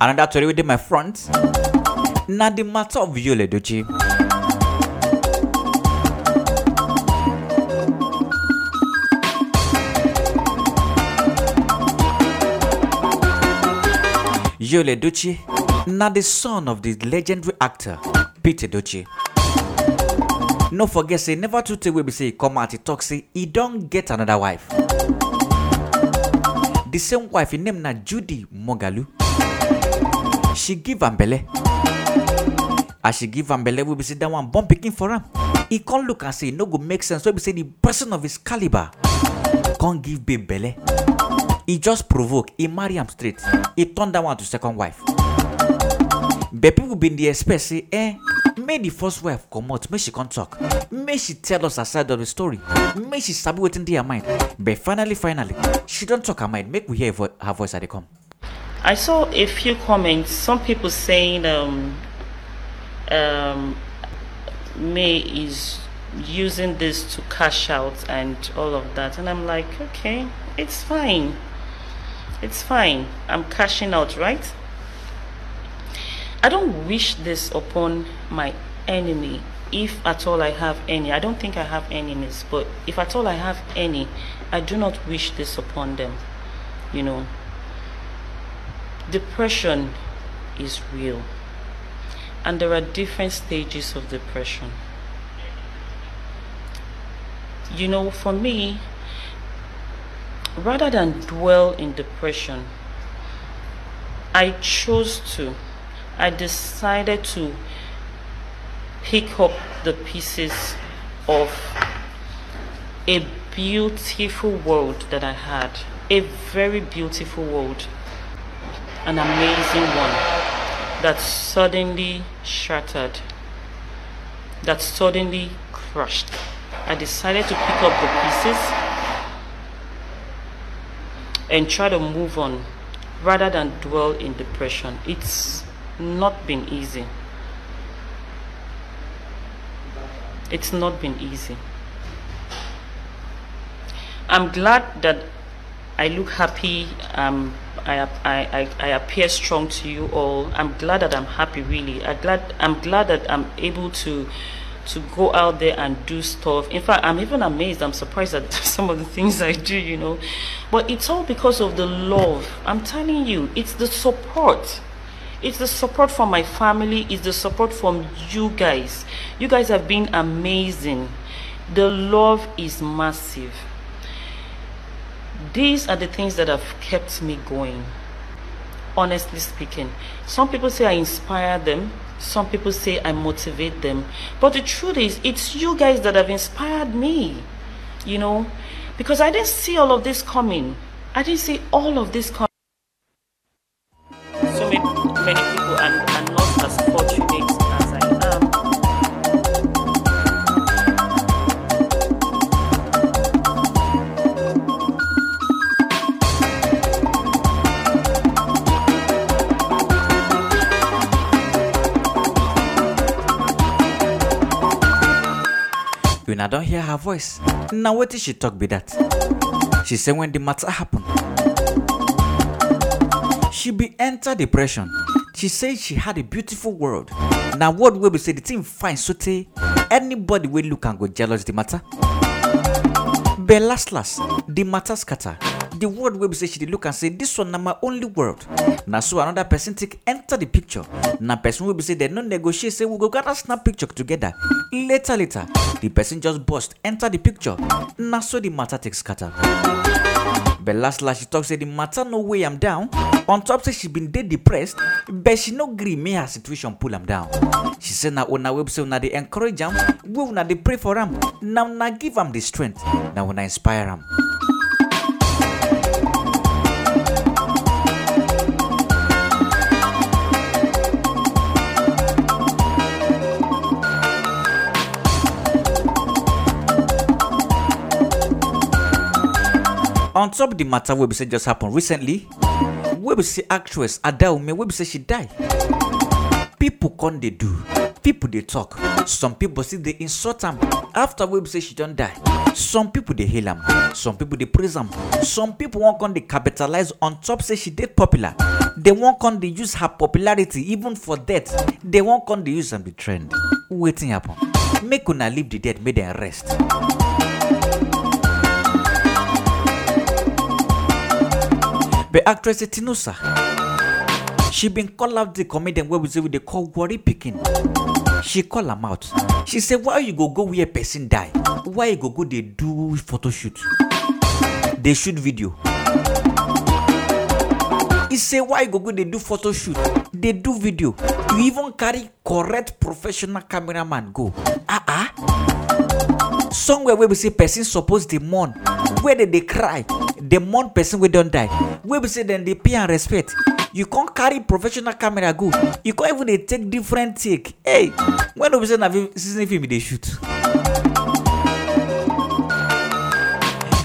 Another story within my front. Na the matter of Yul Edochie. Yul Edochie na the son of the legendary actor Pete Edochie. No forget say never tey wey be say come out e talk say e don get another wife. The same wife e name na Judy Mogalu. She give am belle. As she give am belle wey be say dat one born pikin for am. E come look am say e no go make sense. Wey be say the person of his caliber come give babe belle. E just provoke. E marry am straight. E turn dat one to second wife. But people bin dey expect say eh make the first wife comot make she come talk. Make she tell us her side of the story. Make she sabi wetin dey her mind. But finally finally she don talk her mind. Make we hear her voice as dey come. I saw a few comments. Some people saying um, um, May is using this to cash out and all of that, and I'm like, okay, it's fine. It's fine. I'm cashing out, right? I don't wish this upon my enemy, if at all I have any. I don't think I have enemies, but if at all I have any, I do not wish this upon them. You know, depression is real And there are different stages of depression. You know, for me, rather than dwell in depression, I chose to, I decided to pick up the pieces of a beautiful world that I had. A very beautiful world. An amazing one that suddenly shattered, that suddenly crushed. I decided to pick up the pieces and try to move on rather than dwell in depression. It's not been easy. It's not been easy. I'm glad that I look happy. Um, I, I, I, appear strong to you all. I'm glad that I'm happy. Really, I'm glad. I'm glad that I'm able to to go out there and do stuff. In fact, I'm even amazed. I'm surprised at some of the things I do. You know, but it's all because of the love. I'm telling you, it's the support. It's the support from my family. It's the support from you guys. You guys have been amazing. The love is massive. These are the things that have kept me going. Honestly speaking, some people say I inspire them, some people say I motivate them. But the truth is, it's you guys that have inspired me, you know, because I didn't see all of this coming. I didn't see all of this coming. When i don't hear her voice. Now what did she talk be that? she said when the matter happen she be enter depression. She said she had a beautiful world. Now what will be say the tin fine So sotey anybody will look and go jealous the matter. But last last the matter scatter. The word will be say she dey look and say this one na my only world. Na so another person take enter the picture. Na person will be say they no negotiate say we go gather snap picture together. Later later, the person just burst enter the picture. Na so the matter take scatter. But last last she talk say the matter no weigh am down. On top say she been dey depressed, but she no gree make her situation pull am down. She say na una wey say una dey encourage am, wey una dey pray for am, na una give am the strength, na una inspire am. On top the matter wey be say just happen recently, wey say actress Adaome wey be say she die. People come dey do, people dey talk. Some people still dey insult am after wey say she don die. Some people dey hail am, some people dey praise am. Some people wan come dey capitalize on top say she dey popular. They wan come dey use her popularity even for death. They wan come dey use am dey trend. Wetin happen? Make una leave the dead make dem rest. But actress Tinusa, she been call out the comedian wey we say dey call Worry Pikin. She call am out. She say why you go go where person die? Why you go go dey do photo shoot? Dey shoot video. He say why you go go dey do photo shoot? Dey do video. You even carry correct professional cameraman go. Ah ah. Somewhere wey be say person suppose dey mourn where dem dey cry dey mourn person wey don die wey be say dem dey pay am respect. You come carry professional camera go. You come even dey take different take. Hey when no be say na season film you dey shoot.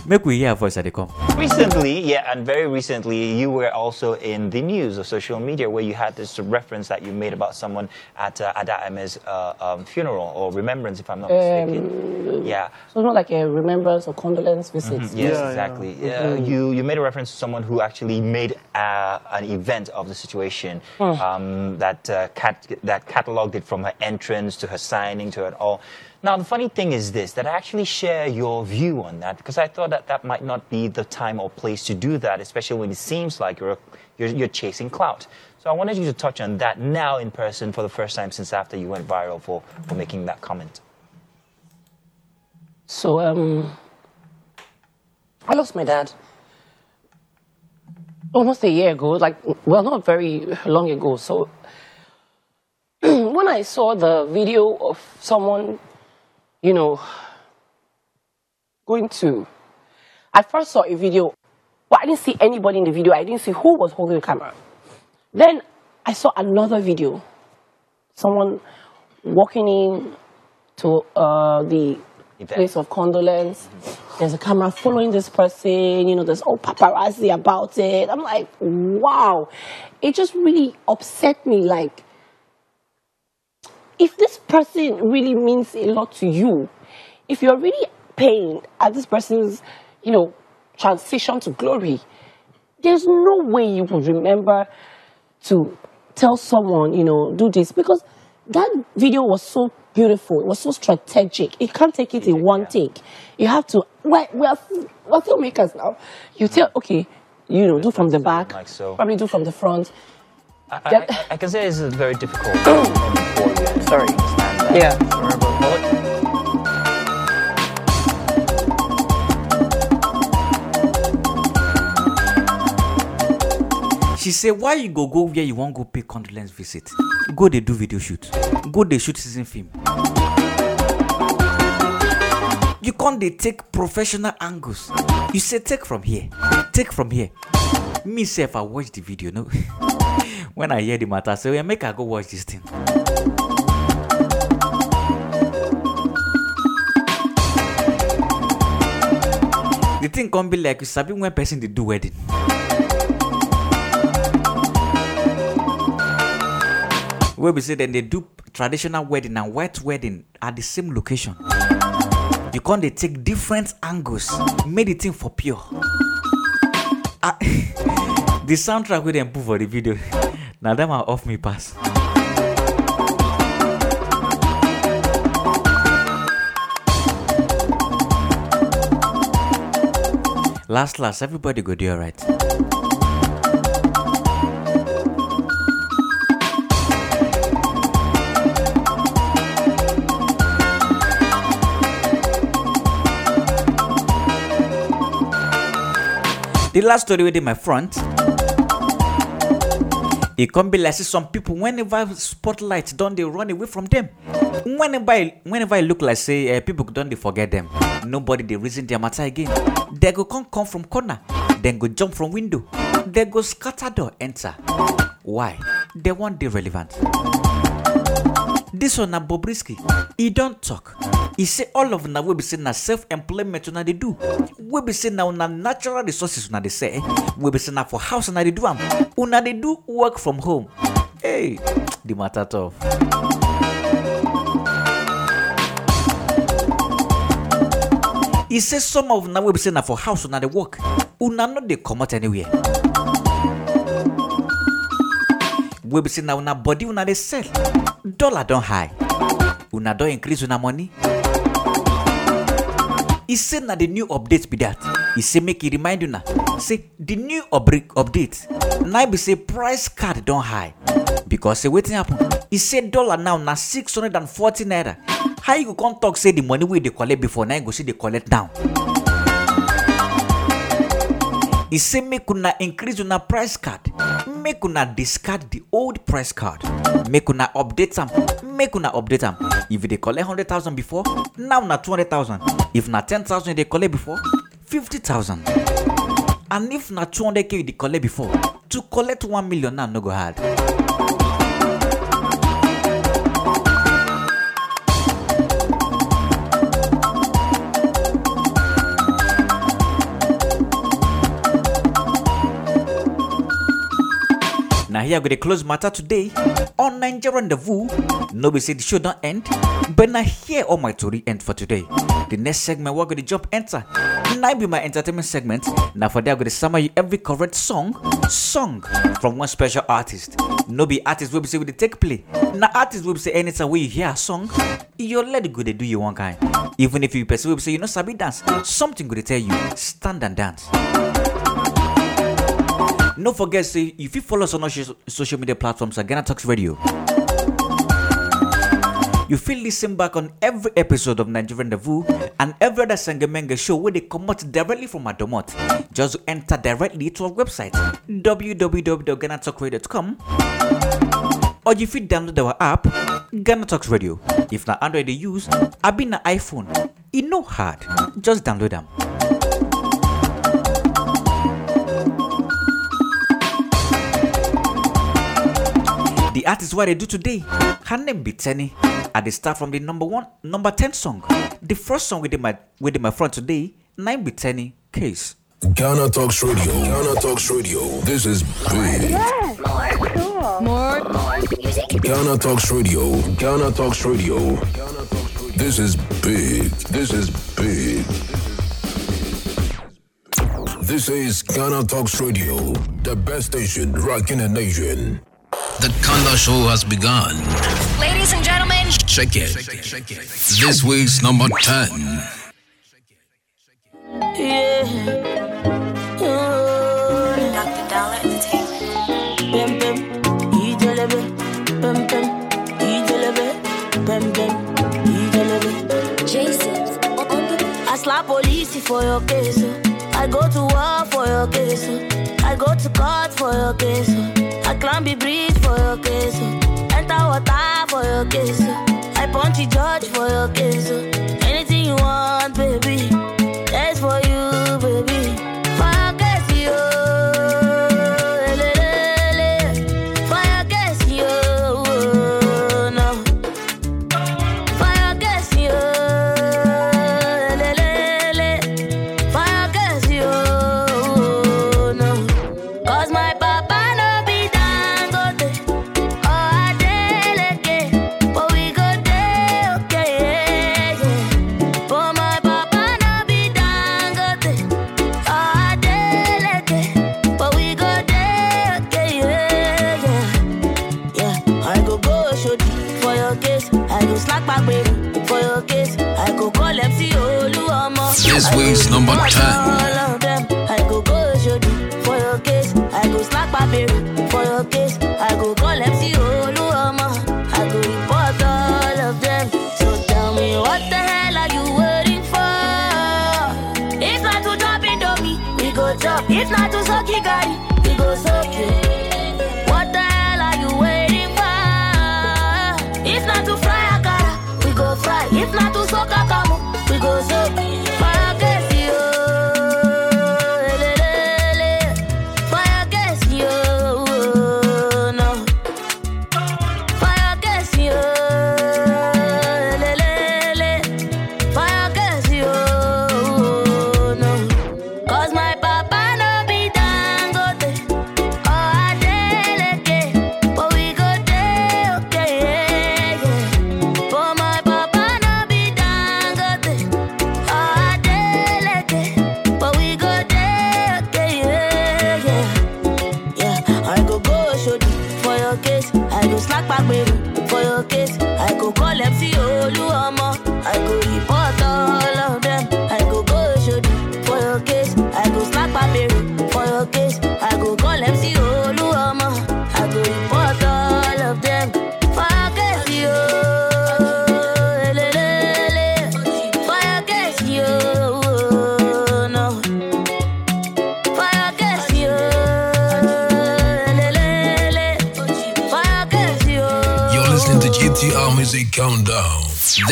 Make we hear her voice as dey come. Recently, yeah, and very recently, you were also in the news of social media where you had this reference that you made about someone at uh, Ada Ameh's uh, um, funeral or remembrance, if I'm not mistaken. yeah. So it's not like a remembrance or condolence visit. Mhm, Yes, exactly. Uh, you you made a reference to someone who actually made uh, an event of the situation Hmm. um, that uh, cat that cataloged it from her entrance to her signing to it all. Now, the funny thing is this that I actually share your view on that because I thought that that might not be the time or place to do that, especially when it seems like you're, you're, you're chasing clout. So I wanted you to touch on that now in person for the first time since after you went viral for, for making that comment. So, um, I lost my dad almost a year ago, like, well, not very long ago. So, when I saw the video of someone, you know, going to, I first saw a video, well, I didn't see anybody in the video, I didn't see who was holding the camera. Then I saw another video, someone walking in to uh, the place of condolence. There's a camera following this person, you know, there's all paparazzi about it. I'm like, wow. It just really upset me. Like, if this person really means a lot to you, if you're really pained at this person's, you know, transition to glory, there's no way you would remember to tell someone, you know, do this because that video was so beautiful. It was so strategic. You can't take it in one take. You have to. We're, we're, we're filmmakers now. You tell, okay, you know, do from the back, Like so. probably do from the front. I, I, I, I can say it's very difficult. Sorry. Yeah. She say, why you go go where you wan go pay condolence visit? Go dey do video shoot. Go dey shoot season film. You can't dey take professional angles. You say take from here, take from here. Me sef, I watch the video. No, when I hear the matter, I say, yeah, make I go watch this thing. The thing can be like you sabi when person dey do wedding. wey be say dem dey do traditional wedding and white wedding at the same location you con dey take different angles make the thing for pure ah the soundtrack wey dem put for the video na dem are off me pass. Last last everybody go dey alright. the last story dey my front e come be like say some people whenever I spotlight don dey run away from them. Whenever e whenever e look like say uh, people don dey forget them. Nobody dey reason their matter again dem go come come from corner dem go jump from window dem go scatter door enter. Why? Dem wan dey relevant dis one na bobrisky. E don talk. E say all of una wey be say na self-employment una dey do. Wey be say na una natural resources una dey sell. Wey be say na for house una dey do am. Una dey do work from home. Hey the matter tough. He says some of now we be saying for house now they work. Una not they come out anywhere. We be saying now una body una they sell. Dollar don't high. Una don't increase una money. He said now the new update be that. He say make it remind you now. Say the new update na be say price card don high. Because say wetin happen e say dollar now na six hundred and forty naira. How you go come talk say the money wey you dey collect before na you go still dey collect now e say make una increase una price card. Make una discard the old price card. Make una update am. Make una update am. If you dey collect hundred thousand before now na two hundred thousand. If na ten thousand you dey collect before fifty thousand. And if na two hundred k you dey collect before to collect one million now no go hard. Na here dey close matter today on nigeria rendezvous no be say the show don't end but na here all my tori end for today The next segment, we're going to jump enter. Now be my entertainment segment. Now for that, I'm going to summon you every correct song, song from one special artist. No be artist will be say the take play. Now artist will be say anytime when you hear a song, you let it go they do you one kind. Even if you person will say you know sabi dance, something to tell you stand and dance. No forget say if you follow us on our social media platforms at Ghana Talks Radio. You feel listen back on every episode of Nigerian Rendezvous and every other Sangamanga show where they come out directly from Adomot. Just enter directly to our website www.ghanatalkradio.com or if you download our app Ghana Talks Radio. If na Android they use, I be na iPhone. It no hard. Just download them. The artist what they do today, her name be Teni. At the start from the number one, number 10 song. The first song within my within my front today, nine be Teni Case. Ghana Talks Radio. Ghana Talks Radio. This is big. More. More. More music. Ghana Talks Radio. Ghana Talks Radio. This is big. This is big. This is Ghana Talks Radio, the best station rocking in the nation. The Kanda Show has begun. Ladies and gentlemen, Check it. This week's number 10. yeah. Dr. Dolor Entertainment. Bim bim, ijelebe, bim bim, ijelebe, bim bim, ijelebe. Jason, I slap police for your case. oh. I go to war for your case. Oh. I go to court for your case. oh. I climb the bridge for your case. oh. Enter water for your case. oh. I punch the judge for your case. Oh. Number 10. All of them. I go go Oshodi for your case. I go back baby for your case. I go call MC Oluomo. I go report all of them. So tell me what the hell are you waiting for? If not to drop Indomie, we go chop. If not to suck Gary,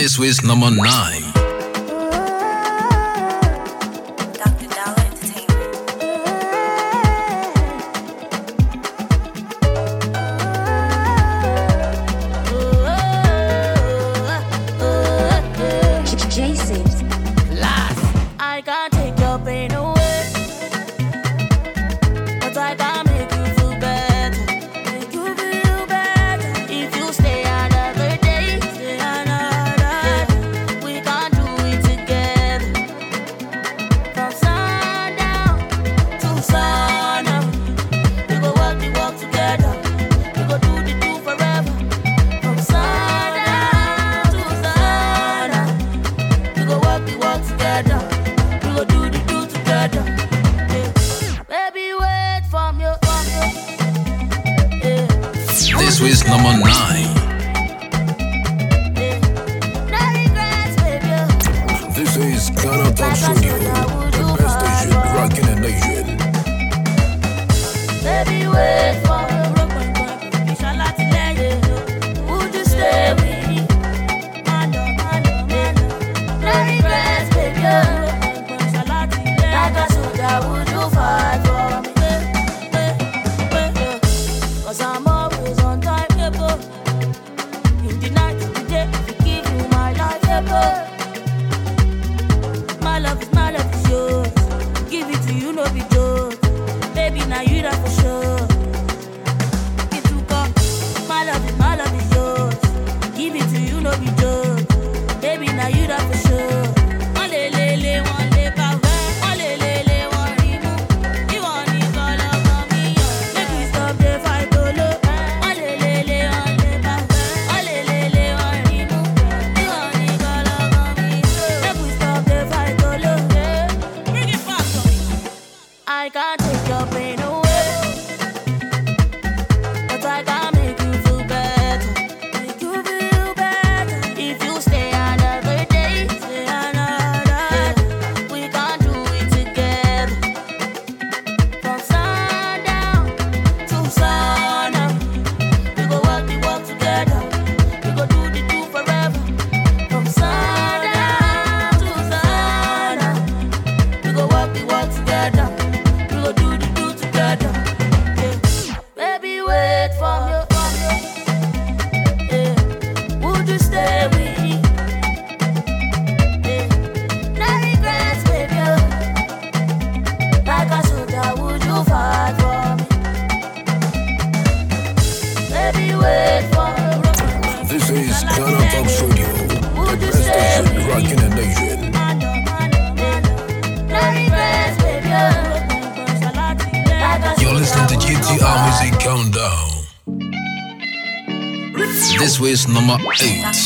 This week's number 9. Eight.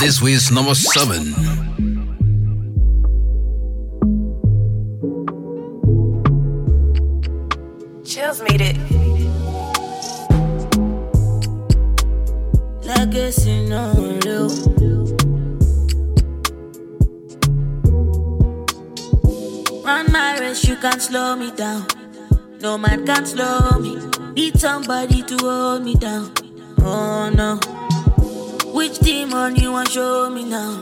This week's number seven. down. No man can slow me. Need somebody to hold me down. Oh no. Which demon you want show me now?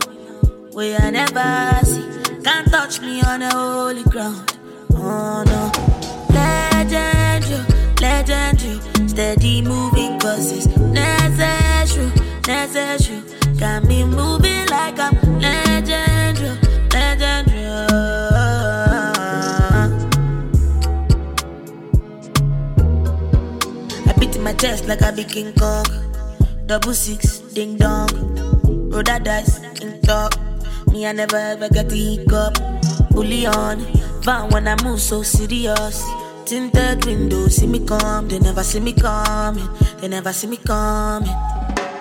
Where I never see. Can't touch me on the holy ground. Oh no. Legend you, legend you. Steady moving cause it's necessary, necessary. Got me moving like I'm chest like I be King Kong. Double six, ding dong. Roll that dice, ink talk. Me, I never ever get the hiccup. Bully on, van when I move so serious. Tinted window, see me come, they never see me coming. They never see me coming.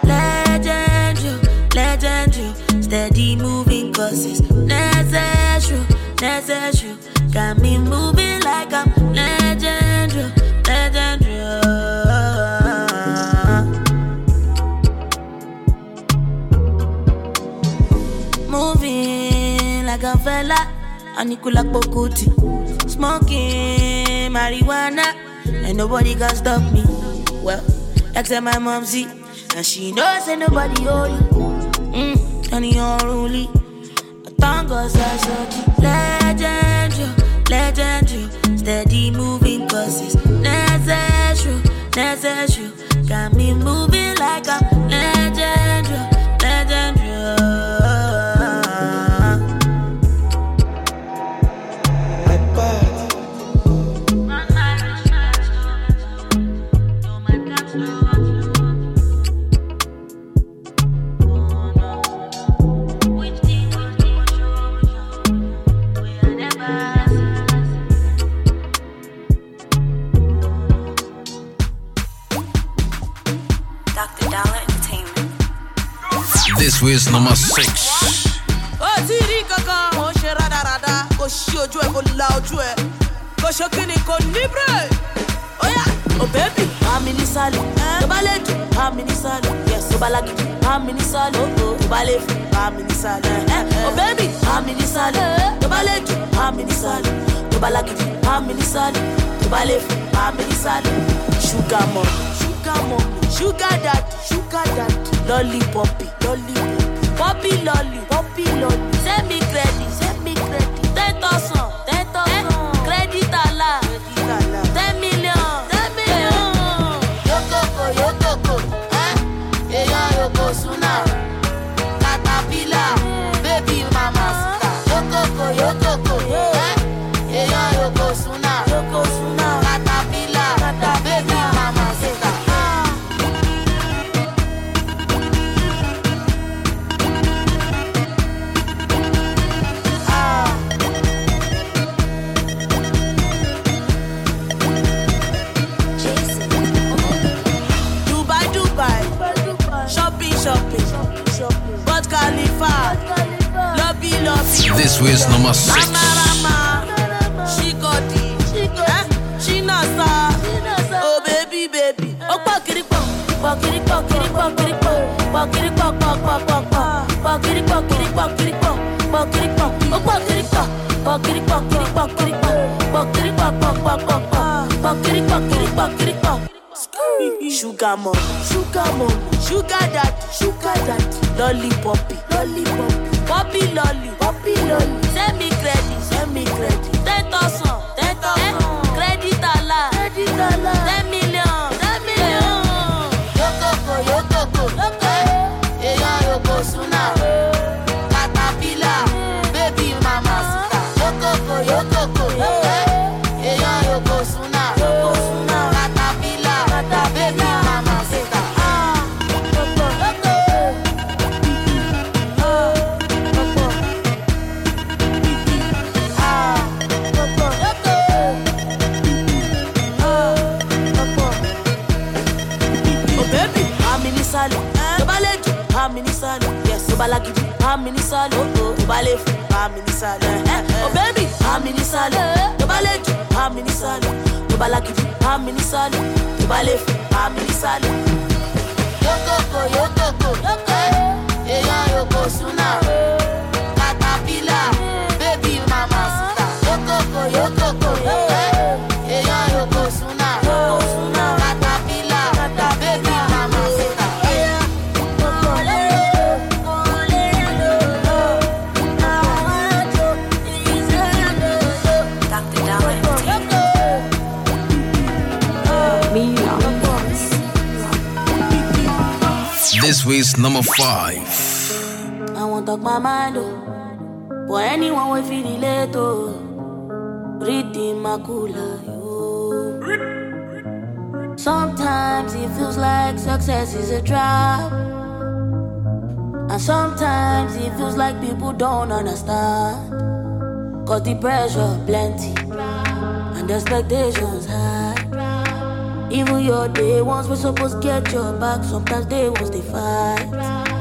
Legend you, legend you. Steady moving cause it's necessary, necessary. Got me moving like I'm Anikulapo Kuti. Smoking marijuana, and nobody can stop me. Well, except my mom see, and she knows ain't nobody holy. Mm, and he unruly. Thank God I saw you. Legendary. Steady moving cause it's necessary, necessary. Got me moving like legendary, legendary. Was number six. Sugar mom, sugar dad, sugar dad. Lollipoppy, lollipop, poppy lolly, poppy lolly. Send me credit, send me credit. Ten thousand. This was number six. Rama, Rama, Shikodi, eh, Shinasa, oh baby, baby. Oh, pokiri pok, pokiri pokiri pokiri pok, pokiri pok pok pok pok pok, pokiri pokiri pokiri pok, pokiri pok, oh pokiri pok, pokiri pokiri pokiri pok, pokiri pok pok pok pok pok, pokiri pokiri pokiri pok. Sugar mom, sugar mom, sugar dad, sugar dad, lollipoppy, lollipop, poppy lolly, poppy lolly. Send me credit, send me credit. Ten thousand, ten thousand. Credit ala, credit ala. Ten million, Yes, to balagi, I'm in Sally. Oh oh, to ballet, I'm in Sally. Eh, eh. Oh baby, I'm in Sally. To ballet, I'm in Sally. To balagi, I'm in Sally. To ballet, I'm in Sally. yókòkò yókòkò ẹ́ èèyàn yòókò eh. súnà katapila This number five. I won't talk my mind, oh. But anyone will feel relate, oh. Reading my cooler. Sometimes it feels like success is a trap. And sometimes it feels like people don't understand. Cause the pressure plenty. And the expectations high. Even your day ones were supposed to get your back. Sometimes they ones they fight.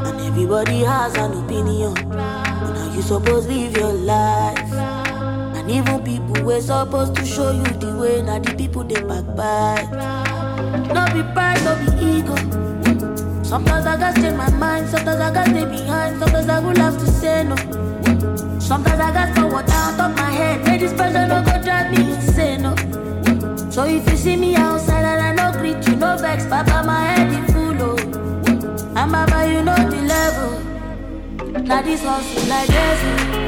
And everybody has an opinion on how you supposed to live your life. And even people were supposed to show you the way. Now the people they backbite. No be pride, no be ego. Sometimes I gotta change my mind, sometimes I gotta stay behind, sometimes I would have to say no. Sometimes I got forward down top my head. May this pressure no go drive me insane, no. So if you see me outside and I no greet you, no vex, Papa, my head is full, oh. And Baba, you know the level. Now this hustle like this. Oh.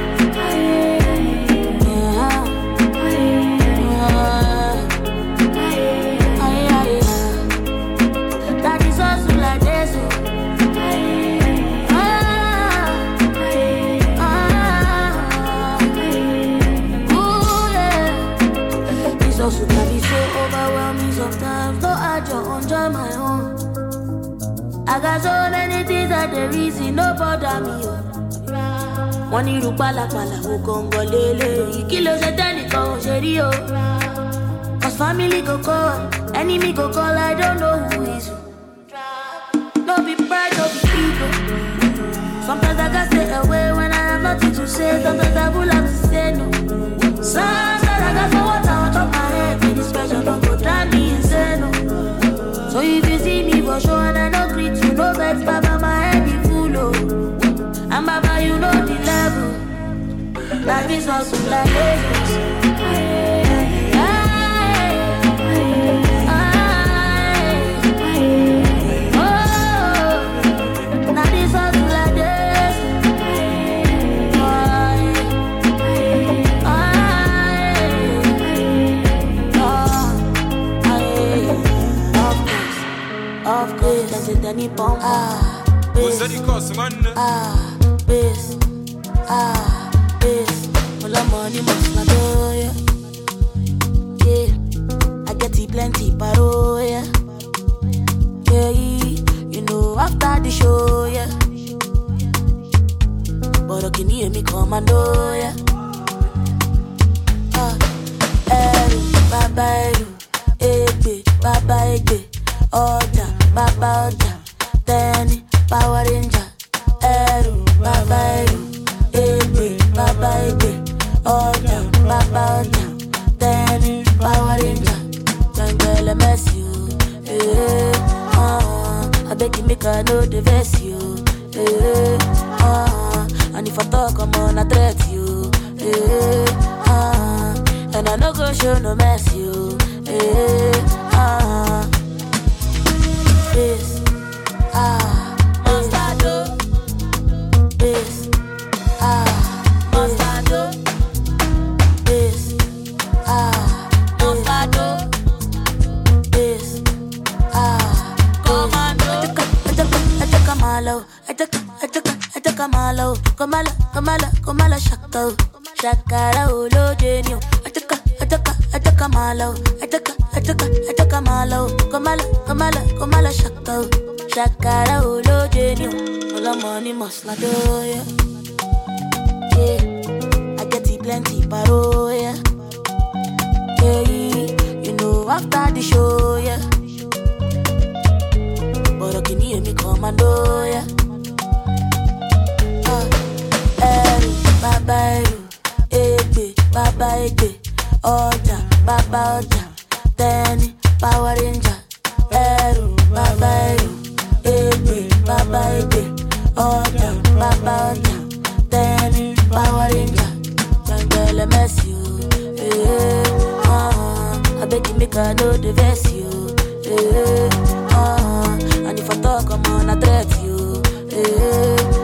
Overwhelming sometimes. No add your own, join my own. I got so many things that the reason no bother me. Oh. wọ́n ní irú pálapàla wo gangan lélẹ̀ kí ló ṣe ò ṣe rí o. cause family go call enemy go call i don't know who is who. no be pride no be ego. Oh. sometimes i gats stay away when i have nothing to say sometimes i will have to say no. sometimes course, that's it, any bomb. Ah, bass. Ah, bass. Ah, The money must not go, yeah. I get it plenty, paro, yeah. Yeah, you know, after the show, yeah. But I can hear me commando, yeah. Ah, bàbá ẹrù ègbè bàbá ègbè ọjà bàbá ọjà tẹni power ranger uh, abeg you make i no dey vex you. Ee uh, and if i talk ọmọ na threat you. Ee uh, and i no go show no mercy o ee uh, this ah. mustado kọ́málà kọ́málà kọ́málà ṣàkà o ṣàkàrà olóde ni o àtẹ́kà àtẹ́kà àtẹ́kà máa lọ o àtẹ́kà àtẹ́kà àtẹ́kà máa lọ o kọ́málà kọ́málà kọ́málà ṣàkà o ṣàkàrà olóde ni o ọlọ́mọ ní mọ̀sáládó yẹ. Ajẹ́tì plenty paro yẹ. You know after the show yẹ. Bọ̀dọ̀ kìíní èmi kọ́ máa dó yẹ. Yeah. Ah, ẹrù bàbá ẹrù ègbè bàbá ègbè ọjà bàbá ọjà tẹni power ranger. Ẹrù bàbá ẹrù ègbè bàbá ègbè ọjà bàbá ọjà tẹni power ranger. Gbẹngbẹlẹ mẹsì o ee uh, abeg you make i no dey vex you ee uh, and if i talk ọmọ na threat you ee uh,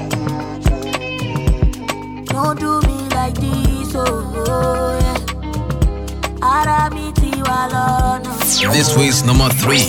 This week's number three.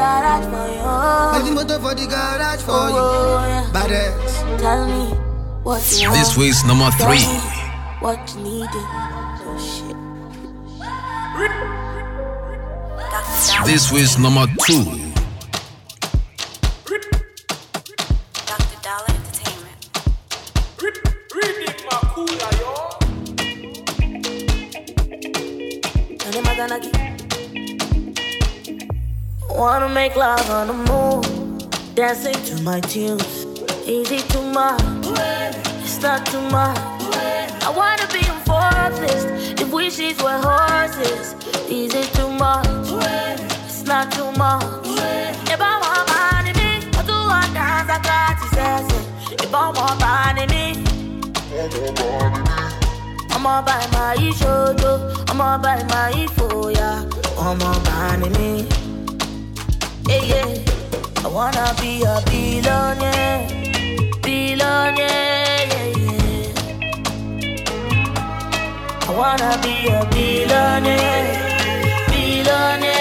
Garage for you. All the motor for the garage for Oh, you. yeah. Badass. Tell me what you want. This week's number Tell three. What you needed. Oh shit. This week's number two. Dancing to my tunes. Easy too much, it's not too much. I wanna be in fourth list if wishes were horses. Easy too much, it's not too much. If I want money, me, I do one dance, I got to say, if I want money, me. I'ma buy my shojo, I'ma buy my foya, I'ma buy me. Yeah, yeah. I wanna be a billionaire, billionaire, yeah, yeah. I wanna be a billionaire, billionaire,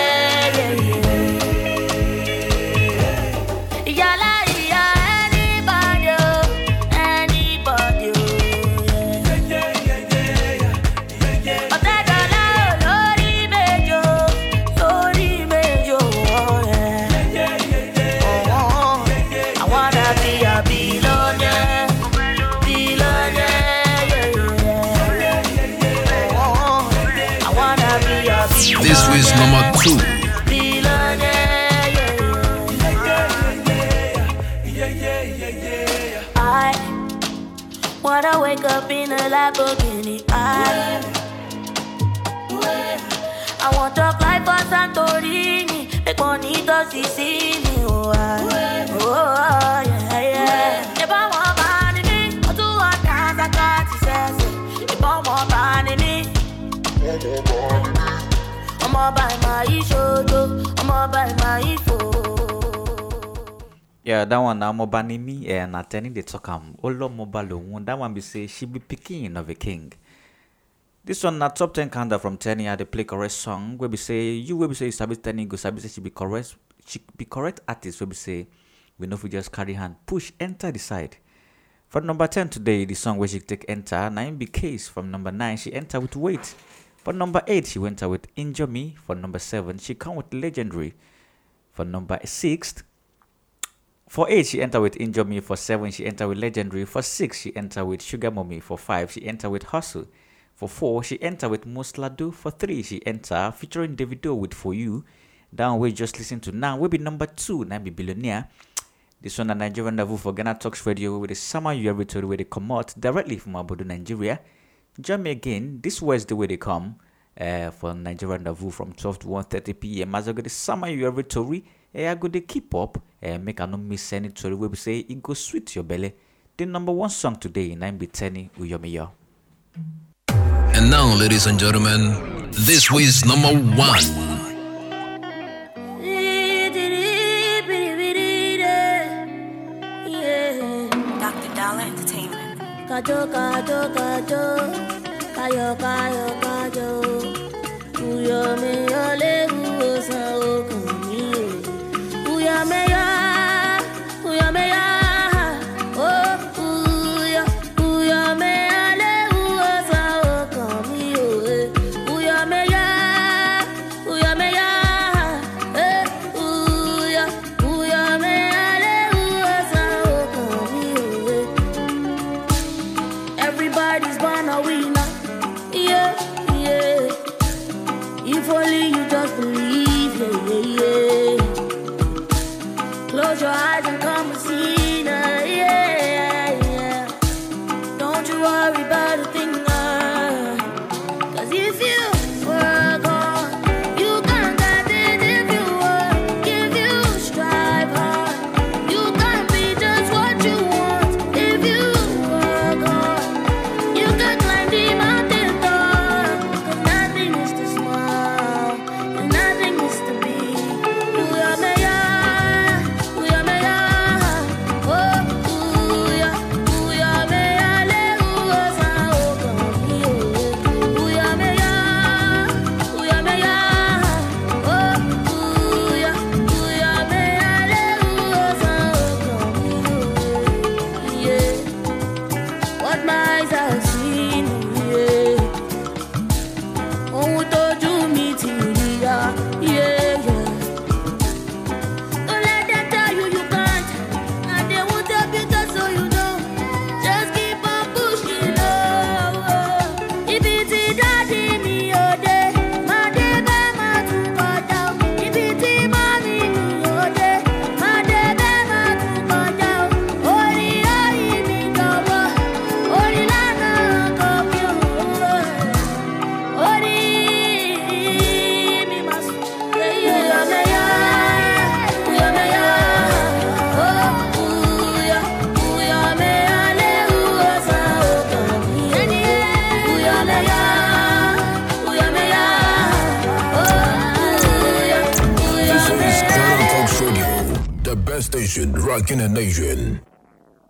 I I want to fly for Santorini, make money to me. Oh, I, oh yeah, yeah. If I want money, I do to say. If I want money, me, I'ma buy my shojo, I'ma buy my phone. Yeah, that one now mobile eh, me and attending the talk am olo mobile one. That one be say she be picking of a king. This one na top 10 countdown from 10 year they play correct song we say you will be say you sabi 10 go sabi say she be correct she be correct artist we say we know if we just carry hand push enter the side. For number 10 today, the song where she take enter, 9 be case from number 9, she enter with weight. For number 8, she went out with Injure Me. For number 7, she come with Legendary. For number 6, for 8, she entered with Injure Me. For 7, she entered with Legendary. For 6, she entered with Sugar Mommy. For 5, she entered with Hustle. For 4, she entered with Moslado. For 3, she entered featuring Davido with For You. Down we just listen to now. Will be number 2, now be Billionaire. This one, a Nigerian level for Ghana Talks Radio with the summer you every told where they come out directly from Abudu, Nigeria. Join me again this Wednesday where they come uh, for Nigerian level from 12 to 1.30 p.m. As I go the summer you every story, uh, I go to keep up and uh, make I not miss any story where we say it go sweet your belly. The number one song today, 9 be 10 Uyo Meyo. And now, ladies and gentlemen, this week's number one. Dr. Dolor Entertainment. Kajo, kajo, kajo, kayo, kayo, kajo. The nation.